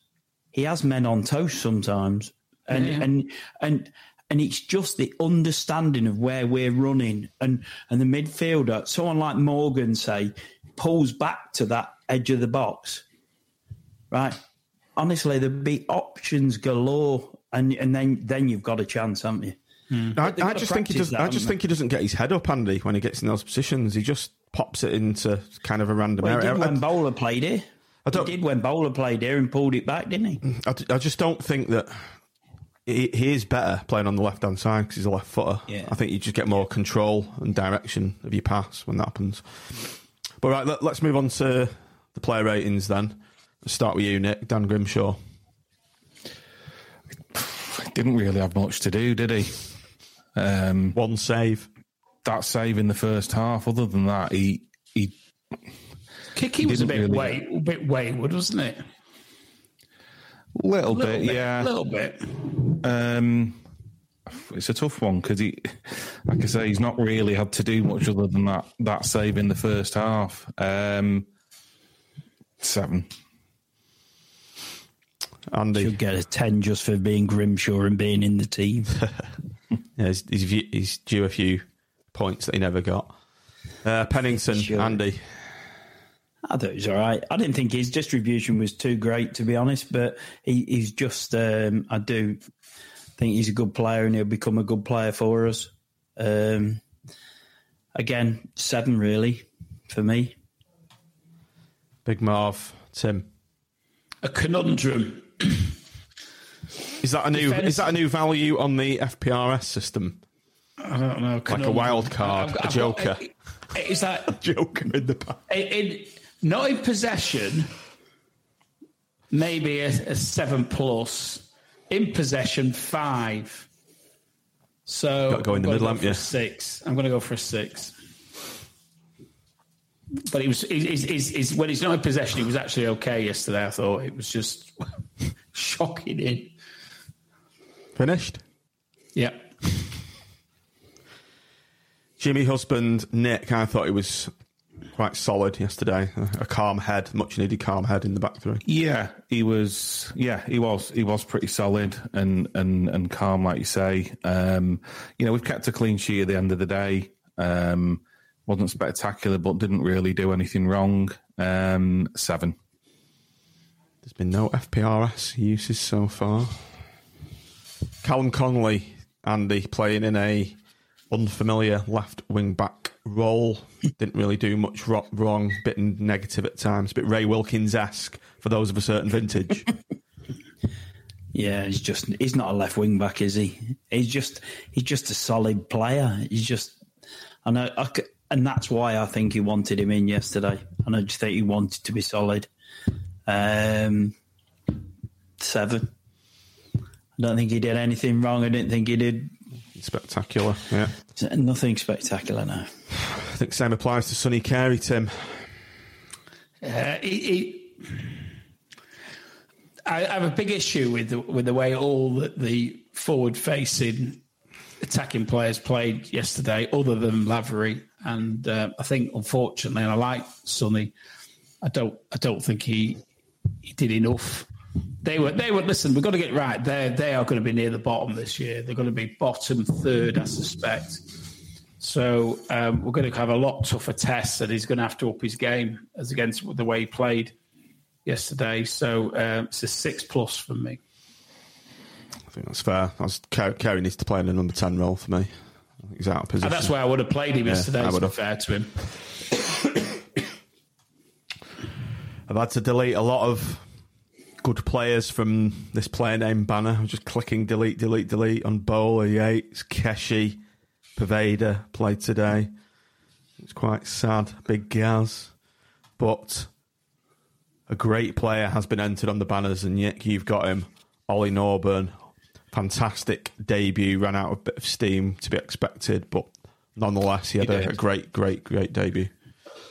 S7: he has men on toast sometimes, and
S5: Yeah.
S7: and and and it's just the understanding of where we're running, and and the midfielder, someone like Morgan, say, pulls back to that edge of the box, right? Honestly, there'd be options galore, and and then then you've got a chance, haven't you? Hmm.
S4: I,
S7: I
S4: just think he
S7: practice
S4: does.
S7: that,
S4: I
S7: haven't
S4: just think he doesn't get his head up, Andy, when he gets in those positions. He just pops it into kind of a random
S7: Well, he
S4: area.
S7: did
S4: I-
S7: when Bowler played here.
S4: I don't-
S7: he did when Bowler played here and pulled it back, didn't he?
S4: Mm, I, I just don't think that he, he is better playing on the left hand side because he's a left footer.
S7: Yeah.
S4: I think you just get more control and direction of your pass when that happens. But right, let, us move on to the player ratings then. Let's start with you, Nick. Dan Grimshaw.
S6: Didn't really have much to do, did he? Um,
S4: One save.
S6: that save in the first half. Other than that, he he
S5: Kicky was a bit
S6: really-
S5: way, a bit wayward, wasn't it?
S6: little,
S5: Little
S6: bit,
S5: bit,
S6: yeah.
S5: a little bit.
S6: Um, it's a tough one because he, like I say, he's not really had to do much other than that that save in the first half. Um, seven.
S4: Andy.
S7: Should get a 10 just for being Grimshaw and being in the team.
S4: Yeah, he's, he's, he's due a few points that he never got. Uh, Pennington,
S7: Sure.
S4: Andy.
S7: I thought he was all right. I didn't think his distribution was too great, to be honest, but he, he's just, um, I do think he's a good player and he'll become a good player for us. Um, again, seven really for me.
S4: Big Marv, Tim.
S5: A conundrum.
S4: Is that a new?
S5: Defence-
S4: Is that a new value on the FPRS system?
S5: I don't know.
S4: Like a wild card,
S5: I've-
S4: a
S5: I've got-
S4: joker.
S5: is that
S4: Joker in the back.
S5: in, in not in possession? Maybe a, a seven plus. In possession, five. So
S4: Gotta go in the middle,
S5: gonna
S4: haven't
S5: go
S4: you?
S5: for a Six. I'm going to go for a six. But it was he's, he's, he's, when he's not in possession, he was actually okay yesterday. I thought it was just shocking. In
S4: Finished.
S5: yeah,
S4: Jimmy Husband Nick. I thought he was quite solid yesterday. A calm head, much needed calm head in the back three.
S6: Yeah, he was. Yeah, he was. He was pretty solid and and and calm, like you say. Um, you know, we've kept a clean sheet at the end of the day. Um, wasn't spectacular, but didn't really do anything wrong. Um, seven.
S4: There's been no FPRS uses so far. Callum Connolly, Andy, playing in a unfamiliar left wing back role. Didn't really do much ro- wrong. Bit negative at times. Bit Ray Wilkins esque for those of a certain vintage.
S7: Yeah, he's just he's not a left wing back, is he? He's just he's just a solid player. He's just and I know I c and that's why I think he wanted him in yesterday. And I just think he wanted to be solid. Um, seven. I don't think he did anything wrong. I didn't think he did
S4: Spectacular. Yeah.
S7: nothing spectacular. Now,
S4: I think same applies to Sonny Carey, Tim.
S5: Uh, he, he, I have a big issue with the, with the way all the, the forward facing attacking players played yesterday, other than Lavery. And uh, I think, unfortunately, and I like Sonny. I don't. I don't think he he did enough. They were. They were. Listen, we've got to get right. They they are going to be near the bottom this year. They're going to be bottom third, I suspect. So um, we're going to have a lot tougher tests, and he's going to have to up his game as against the way he played yesterday. So um, it's a six plus for me.
S4: I think that's fair. That's, Carey needs to play in a number 10 role for me. He's out of position.
S5: And that's where I would have played him
S4: Yeah,
S5: yesterday,
S4: I would have.
S5: fair to him.
S4: I've had to delete a lot of good players from this player name banner. I'm just clicking delete, delete, delete on Bowler, Yates, Keshi, Pervader played today. It's quite sad. Big Gaz. But a great player has been entered on the banners, and yet you've got him. Ollie Norburn. Fantastic debut, ran out of a bit of steam to be expected, but nonetheless, he had
S6: He
S4: a, a great, great, great debut.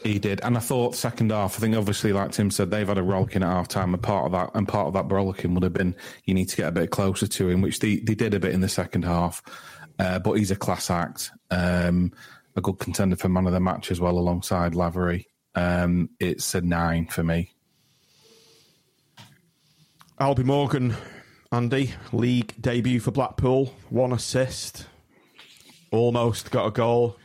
S6: He did, and I thought second half. I think obviously, like Tim said, they've had a rollicking at half time, and part of that and part of that rollicking would have been you need to get a bit closer to him, which they, they did a bit in the second half. Uh, but he's a class act, um, a good contender for man of the match as well, alongside Lavery. Um, it's a nine for me.
S4: Albie Morgan, Andy, league debut for Blackpool, one assist, almost got a goal.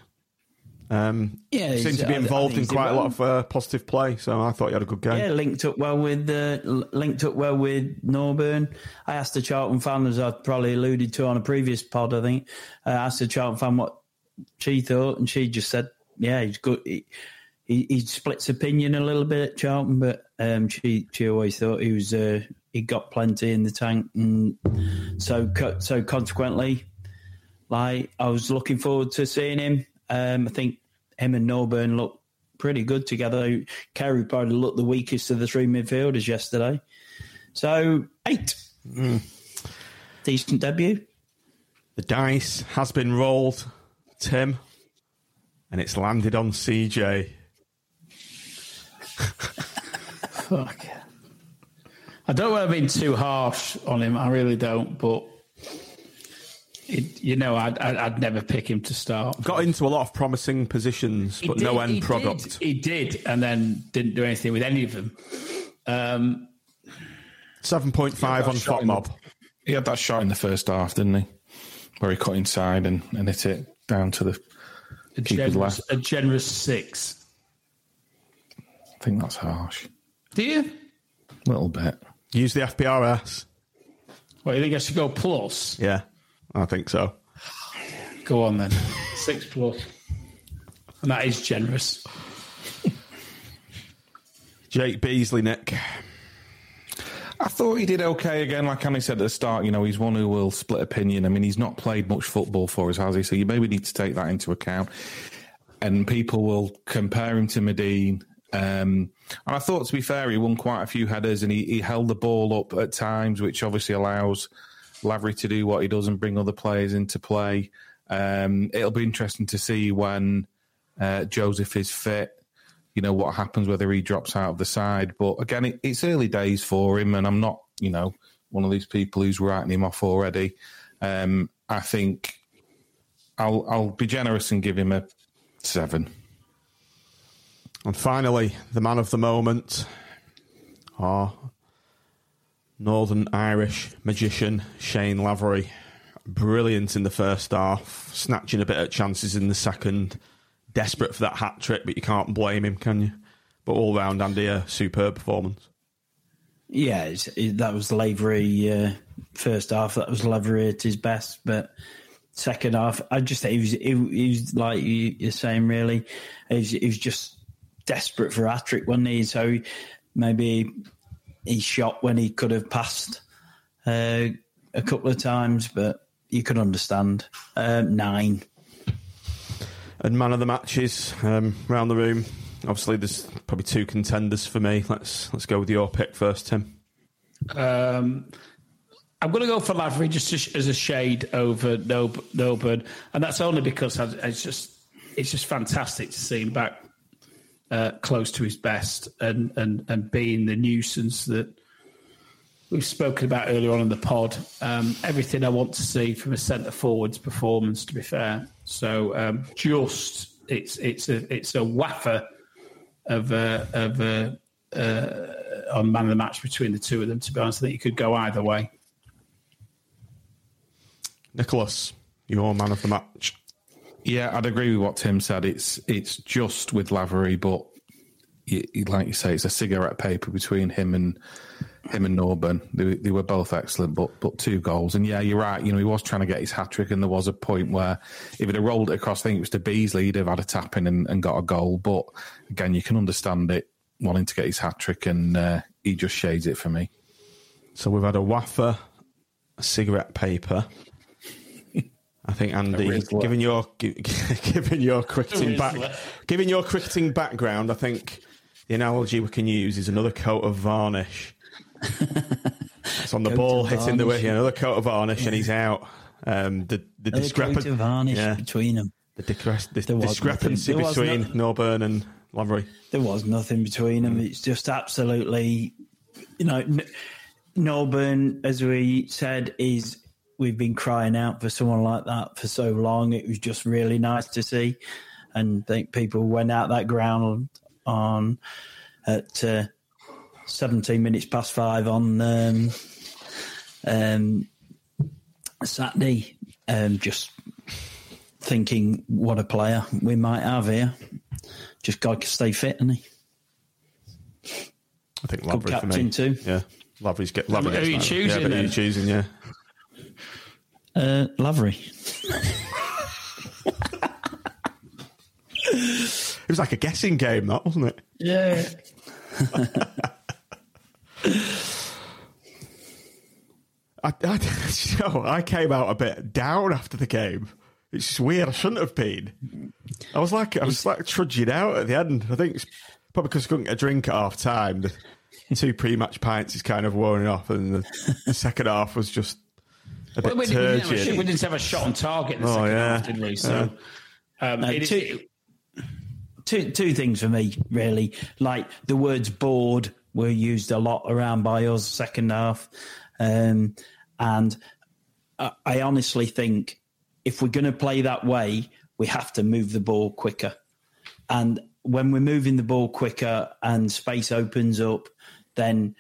S4: Um,
S7: Yeah,
S4: seemed to be involved in quite a lot of uh, positive play, so I thought he had a good game.
S7: Yeah, linked up well with uh, linked up well with Norburn. I asked the Charlton fan, as I probably alluded to on a previous pod. I think I asked the Charlton fan what she thought, and she just said, "Yeah, he's good." He, he, he splits opinion a little bit at Charlton, but um, she she always thought he was uh, he got plenty in the tank, and so so consequently, like I was looking forward to seeing him. Um, I think him and Norburn look pretty good together. Carey probably looked the weakest of the three midfielders yesterday. So eight, decent debut.
S4: The dice has been rolled, Tim, and it's landed on CJ.
S5: Fuck. I don't want to be too harsh on him. I really don't. But it, you know, I'd, I'd, I'd never pick him to start.
S4: Got into a lot of promising positions,
S5: He
S4: but
S5: did-
S4: no end
S5: he
S4: product.
S5: Did, he did, and then didn't do anything with any of them. Um,
S4: 7.5 on
S6: shot
S4: Fop
S6: in the-
S4: Mob.
S6: He had that shot in the first half, didn't he? Where he cut inside and, and hit it down to the
S5: a,
S6: keeper's
S5: generous,
S6: left.
S5: a generous six.
S6: I think that's harsh.
S5: Do you?
S6: A little bit.
S4: Use the FPRS.
S5: Well, you think I should go plus?
S4: Yeah, I think so.
S5: Go on then. Six plus. And that is generous.
S4: Jake Beesley, Nick.
S6: I thought he did okay again. Like Annie said at the start, you know, he's one who will split opinion. I mean, he's not played much football for us, has he? So you maybe need to take that into account. And people will compare him to Madine. Um, and I thought, to be fair, he won quite a few headers and he, he held the ball up at times, which obviously allows Lavery to do what he does and bring other players into play. Um, it'll be interesting to see when uh, Joseph is fit you know what happens whether he drops out of the side. But again, it, it's early days for him, and I'm not, you know, one of these people who's writing him off already. Um, I think I'll I'll be generous and give him a seven.
S4: And finally, the man of the moment, our Northern Irish magician, Shayne Lavery. Brilliant in the first half, snatching a bit of chances in the second. Desperate for that hat trick, but you can't blame him, can you? But all round, Andy, a superb performance.
S7: Yeah, it, that was Lavery uh, first half. That was Lavery at his best, but second half, I just think he was, he, he was like you, you're saying, really, he was, he was just desperate for a hat trick, wasn't he? So maybe he shot when he could have passed uh, a couple of times, but you could understand. Um, nine.
S4: And man of the matches um, round the room. Obviously, there's probably two contenders for me. Let's let's go with your pick first, Tim.
S5: Um, I'm going to go for Lavery just to as a shade over Nob- Norburn, and that's only because I, it's just it's just fantastic to see him back uh, close to his best and, and, and being the nuisance that we've spoken about earlier on in the pod. Um, everything I want to see from a centre forward's performance, to be fair. So um, just it's it's a it's a waffer of uh, of uh, uh, on man of the match between the two of them. To be honest, I think you could go either way.
S4: Nicholas, your man of the match.
S6: Yeah, I'd agree with what Tim said. It's it's just with Lavery, but like you say, it's a cigarette paper between him and him and Norburn. They, they were both excellent, but but two goals. And yeah, you're right. You know, he was trying to get his hat trick, and there was a point where if he'd have rolled it across, I think it was to Beesley, he'd have had a tap in and, and got a goal. But again, you can understand it wanting to get his hat trick, and uh, he just shades it for me.
S4: So we've had a wafer, a cigarette paper. I think Andy, given your given your cricketing back, given your cricketing background, I think the analogy we can use is another coat of varnish. it's on the
S7: Coat
S4: ball
S7: of
S4: hitting the
S7: varnish.
S4: way, another coat of varnish, and he's out. Um, the the discrepancy
S7: of varnish
S4: yeah,
S7: between them.
S4: the, discre- the discrepancy
S7: nothing. There was
S4: between
S7: nothing.
S4: Norburn and Lavery.
S7: There was nothing between them. It's just absolutely, you know, N- Norburn, as we said, is we've been crying out for someone like that for so long. It was just really nice to see, and I think people went out that ground on at uh, 17 minutes past five on um, um, Saturday, um, just thinking what a player we might have here. Just got to stay fit, and he.
S4: I think
S7: Good
S4: Lavery for me.
S7: captain too.
S4: Yeah, Lavery's get
S5: Who
S4: Lavery.
S5: are you
S4: gets
S5: choosing
S4: Yeah, who are you
S5: then?
S4: choosing? Yeah.
S7: Uh, Lavery.
S4: It was like a guessing game, that wasn't it?
S5: Yeah.
S4: I, I, you know, I came out a bit down after the game. It's just weird. I shouldn't have been. I was like, I was like trudging out at the end. I think it's probably because I couldn't get a drink at half time. The two pre-match pints is kind of worn off, and the, the second half was just a bit
S5: Well, we, didn't, we, didn't have a,
S4: turgid.
S5: we didn't have a shot on target in the
S4: Oh,
S5: second
S4: yeah.
S5: half, did we? So, um,
S7: No,
S5: it is-
S7: two- two two things for me really. Like the words "bored" were used a lot around by us second half, um, and I, I honestly think if we're going to play that way, we have to move the ball quicker. And when we're moving the ball quicker and space opens up, then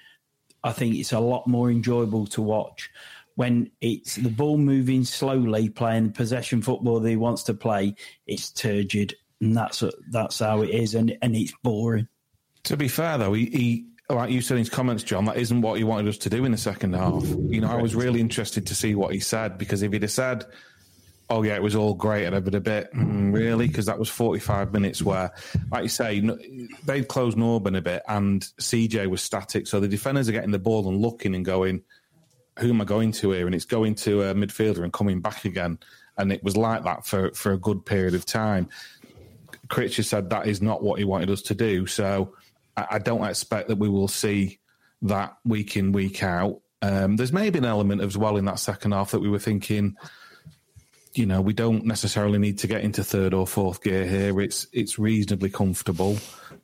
S7: I think it's a lot more enjoyable to watch. When it's the ball moving slowly, playing the possession football that he wants to play, it's turgid, and that's that's how it is, and and it's boring.
S6: To be fair, though, he, he like you said in his comments, John, that isn't what he wanted us to do in the second half. You know, I was really interested to see what he said because if he'd have said, "Oh yeah, it was all great," and I'd been a bit mm, really because that was forty-five minutes where, like you say, they'd closed Norburn a bit and CJ was static, so the defenders are getting the ball and looking and going, "Who am I going to here?" And it's going to a midfielder and coming back again, and it was like that for for a good period of time. Critcher said that is not what he wanted us to do. So I, I don't expect that we will see that week in, week out. Um, there's maybe an element as well in that second half that we were thinking, you know, we don't necessarily need to get into third or fourth gear here. It's it's reasonably comfortable.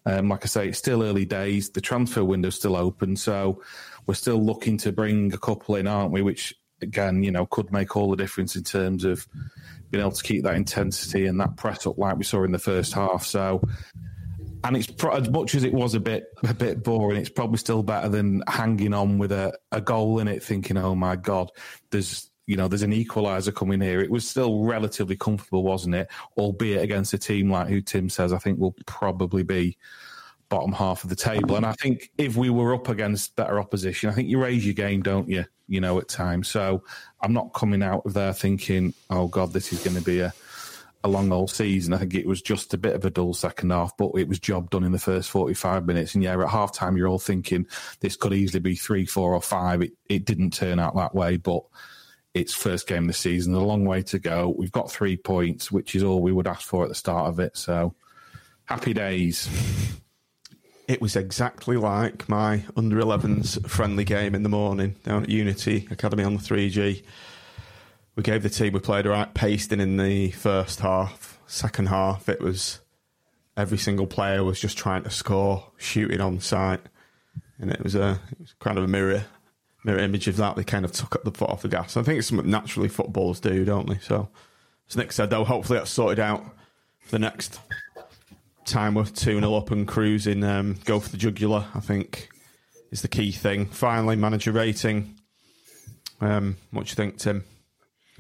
S6: Um, like I say, it's still early days. The transfer window's still open, so we're still looking to bring a couple in, aren't we? Which again, you know, could make all the difference in terms of being able to keep that intensity and that press up like we saw in the first half. So, and it's pro- as much as it was a bit a bit boring, it's probably still better than hanging on with a, a goal in it, thinking, "Oh my god, there's." You know, there's an equaliser coming here. It was still relatively comfortable, wasn't it? Albeit against a team like who Tim says I think will probably be bottom half of the table. And I think if we were up against better opposition, I think you raise your game, don't you? You know, at times. So I'm not coming out of there thinking, oh God, this is going to be a, a long old season. I think it was just a bit of a dull second half, but it was job done in the first 45 minutes. And yeah, at half time, you're all thinking this could easily be three, four, or five. It, it didn't turn out that way, but it's first game of the season, a long way to go. We've got three points, which is all we would ask for at the start of it. So happy days.
S4: It was exactly like my under 11s friendly game in the morning down at Unity Academy on the 3G. We gave the team we played right pasting in the first half. Second half, it was every single player was just trying to score, shooting on sight, and it was a it was kind of a mirror mirror image of that. They kind of took up the foot off the gas. I think it's something naturally footballers do, don't they? So, as Nick said, though, hopefully that's sorted out for the next time we're 2 0 up and cruising. Um, go for the jugular, I think, is the key thing. Finally, manager rating. Um, what do you think, Tim?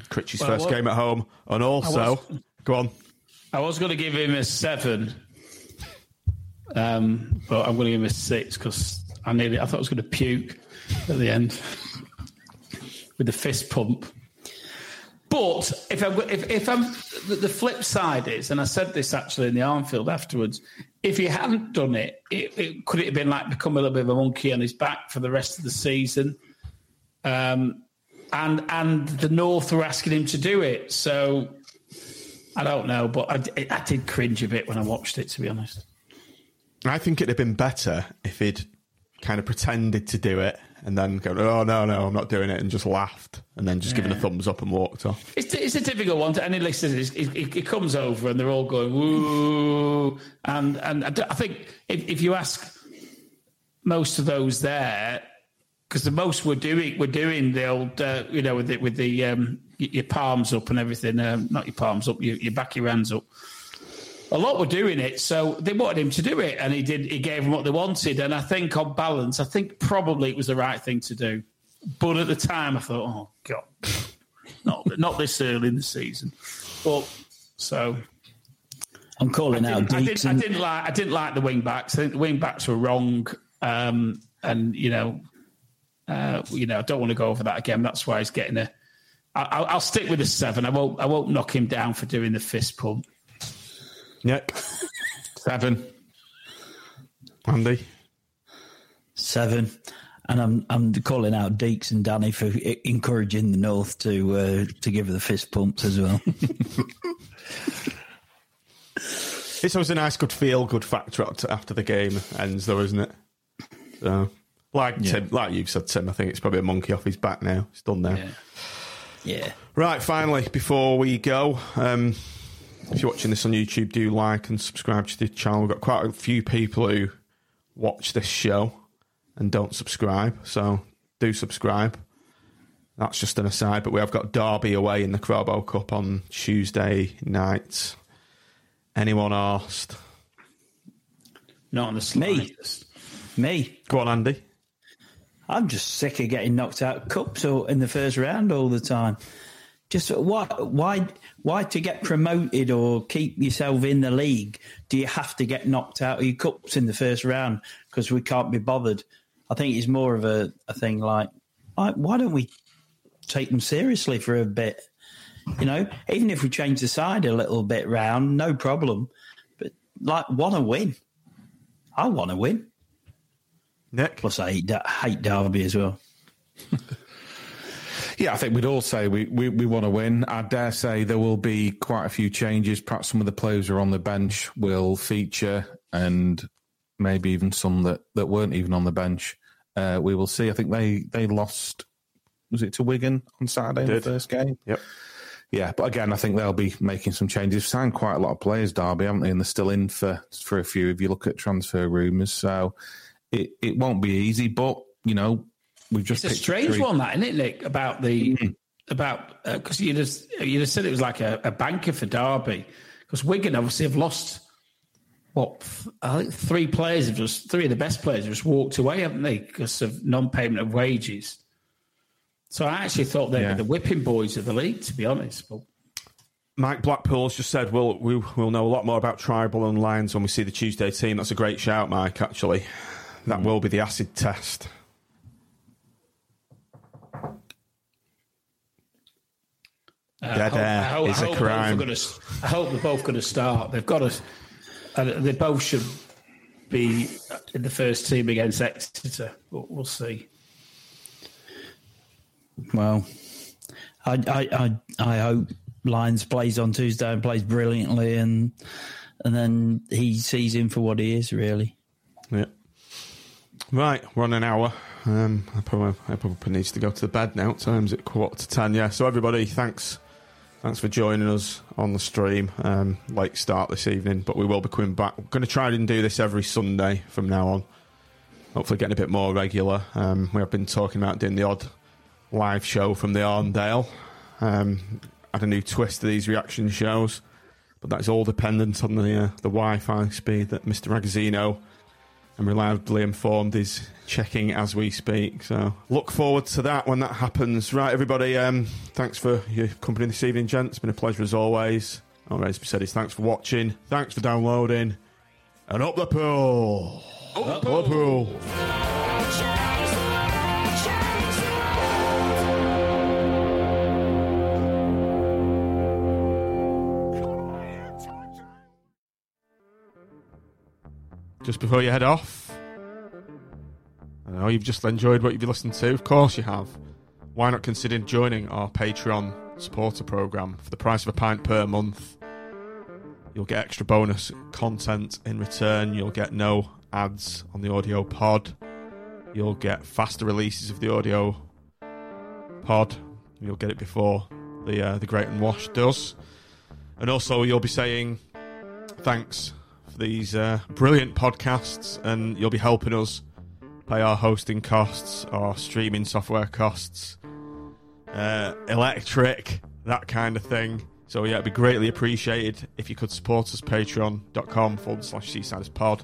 S4: Critchy's
S5: Well,
S4: first game at home. And also,
S5: was-
S4: go on.
S5: I was going to give him a seven, um, but I'm going to give him a six because I nearly I thought I was going to puke at the end with the fist pump. But if I'm if, if I'm the, flip side is, and I said this actually in the Armfield afterwards, if he hadn't done it, it, it could it have been like become a little bit of a monkey on his back for the rest of the season. Um, and and the North were asking him to do it, so I don't know, but I did cringe a bit when I watched it, to be honest.
S4: I think it'd have been better if he'd kind of pretended to do it and then go, oh, no, no, I'm not doing it, and just laughed and then just given a thumbs up and walked off.
S5: It's, it's a difficult one to any listeners. It, it, it comes over and they're all going woo, and and I, think if, if you ask most of those there, because the most we're doing we're doing the old uh, you know with the, with the um, your palms up and everything, um, not your palms up, you, you back your hands up. A lot were doing it, so they wanted him to do it, and he did. He gave them what they wanted, and I think on balance, I think probably it was the right thing to do. But at the time, I thought, oh god, not not this early in the season. But so
S7: I'm calling
S5: I
S7: out
S5: I, didn't, I didn't like I didn't like the wing backs. I think the wing backs were wrong, um, and you know, uh, you know, I don't want to go over that again. That's why he's getting a. I, I'll, I'll stick with the seven. I won't. I won't knock him down for doing the fist pump.
S4: Nick,
S6: Seven.
S4: Andy,
S7: Seven. And I'm I'm calling out Deeks and Danny for encouraging the North to uh, to give her the fist pumps as well.
S4: It's always a nice, good feel, good factor after- after the game ends, though, isn't it? So, like Tim, like you've said, Tim, I think it's probably a monkey off his back now. It's done now.
S5: Yeah.
S7: yeah.
S4: Right, finally, before we go, um, if you're watching this on YouTube, do like and subscribe to the channel. We've got quite a few people who watch this show and don't subscribe, so do subscribe. That's just an aside, but we have got Derby away in the Carabao Cup on Tuesday night. Anyone asked?
S5: Not on the
S7: Me.
S5: slightest.
S7: Me.
S4: Go on, Andy.
S7: I'm just sick of getting knocked out of cups or in the first round all the time. Just why why why to get promoted or keep yourself in the league do you have to get knocked out of your cups in the first round because we can't be bothered? I think it's more of a, a thing like why, why don't we take them seriously for a bit? You know, even if we change the side a little bit round, no problem. But like, want to win? I want to win.
S4: Nick?
S7: Plus, I hate, Da- hate Derby as well.
S6: Yeah, I think we'd all say we, we, we want to win. I dare say there will be quite a few changes. Perhaps some of the players who are on the bench will feature, and maybe even some that, that weren't even on the bench. Uh, we will see. I think they, they lost, was it to Wigan on Saturday in the first game?
S4: Yep.
S6: Yeah, but again, I think they'll be making some changes. They've signed quite a lot of players, Derby, haven't they? And they're still in for for a few. If you look at transfer rumours, so it, it won't be easy. But you know, we've just
S5: It's a strange
S6: three-
S5: one, that isn't it, Nick? About the mm-hmm. about uh, because you just you just said it was like a, a banker for Derby because Wigan obviously have lost what I think three players have just three of the best players have just walked away, haven't they, because of non-payment of wages. So I actually thought they
S6: Yeah.
S5: were the whipping boys of the league, to be honest. But
S4: Mike Blackpool's just said we'll, we, we'll know a lot more about Trybull and Lyons when we see the Tuesday team. That's a great shout, Mike, actually. That hmm. will be the acid test.
S5: Uh,
S4: Dead
S5: I
S4: air
S5: hope- I
S4: is a
S5: hope both are
S4: crime.
S5: gonna s- I hope they're both going to start. They've got to. Uh, they both should be in the first team against Exeter, but we'll see.
S7: Well, I, I, I, I hope Lyons plays on Tuesday and plays brilliantly, and and then he sees him for what he is, really.
S4: Yeah. Right, we're on an hour. Um, I probably I probably needs to go to the bed now. Time's at quarter to ten. Yeah. So everybody, thanks, thanks for joining us on the stream. Um, late start this evening, but we will be coming back. Going to try and do this every Sunday from now on. hopefully getting a bit more regular. Um, we have been talking about doing the odd live show from the Arndale. Um, add a new twist to these reaction shows, but that's all dependent on the uh, the Wi-Fi speed that Mr. Magazzino and reliably informed is checking as we speak. So look forward to that when that happens. Right, everybody. Um, thanks for your company this evening, gents. It's been a pleasure as always. All right, as we said, is thanks for watching, thanks for downloading, and up the pool. Up the pool. Just before you head off, I know you've just enjoyed what you've listened to. Of course you have. Why not consider joining our Patreon supporter program for the price of a pint per month? You'll get extra bonus content in return. You'll get no ads on the audio pod. You'll get faster releases of the audio pod. You'll get it before the uh, the Great and Wash does. And also, you'll be saying thanks these uh, brilliant podcasts, and you'll be helping us pay our hosting costs, our streaming software costs, uh, electric, that kind of thing. So yeah, it'd be greatly appreciated if you could support us. Patreon.com forward slash Seasiders Pod.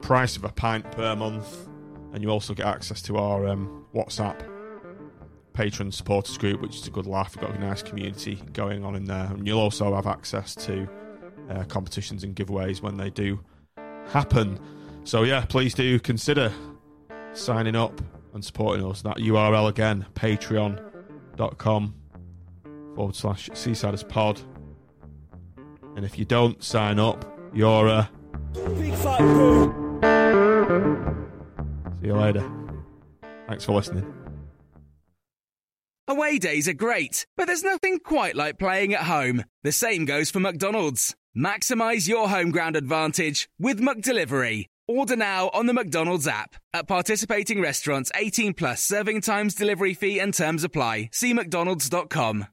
S4: Price of a pint per month, and you also get access to our um, WhatsApp patron supporters group, which is a good laugh. We've got a nice community going on in there, and you'll also have access to uh, competitions and giveaways when they do happen. So yeah, please do consider signing up and supporting us. That URL again, patreon.com forward slash Seasiders Pod. And if you don't sign up, you're a big See you later. Thanks for listening.
S8: Away days are great, but there's nothing quite like playing at home. The same goes for McDonald's. Maximize your home ground advantage with McDelivery. Order now on the McDonald's app. At participating restaurants, 18 plus serving times, delivery fee, and terms apply. See McDonald's.com.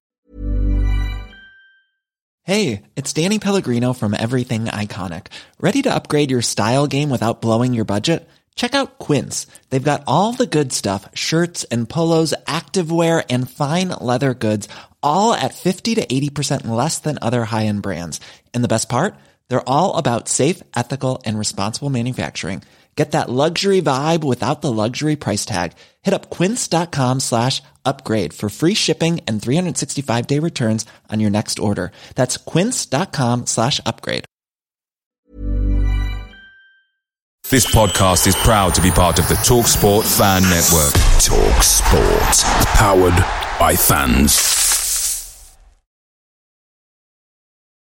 S9: Hey, it's Danny Pellegrino from Everything Iconic. Ready to upgrade your style game without blowing your budget? Check out Quince. They've got all the good stuff shirts and polos, activewear, and fine leather goods, all at 50 to 80% less than other high end brands. And the best part? They're all about safe, ethical, and responsible manufacturing. Get that luxury vibe without the luxury price tag. Hit up quince.com slash upgrade for free shipping and 365 day returns on your next order. That's quince.com slash upgrade.
S1: This podcast is proud to be part of the TalkSport Fan Network.
S2: TalkSport. Powered by fans.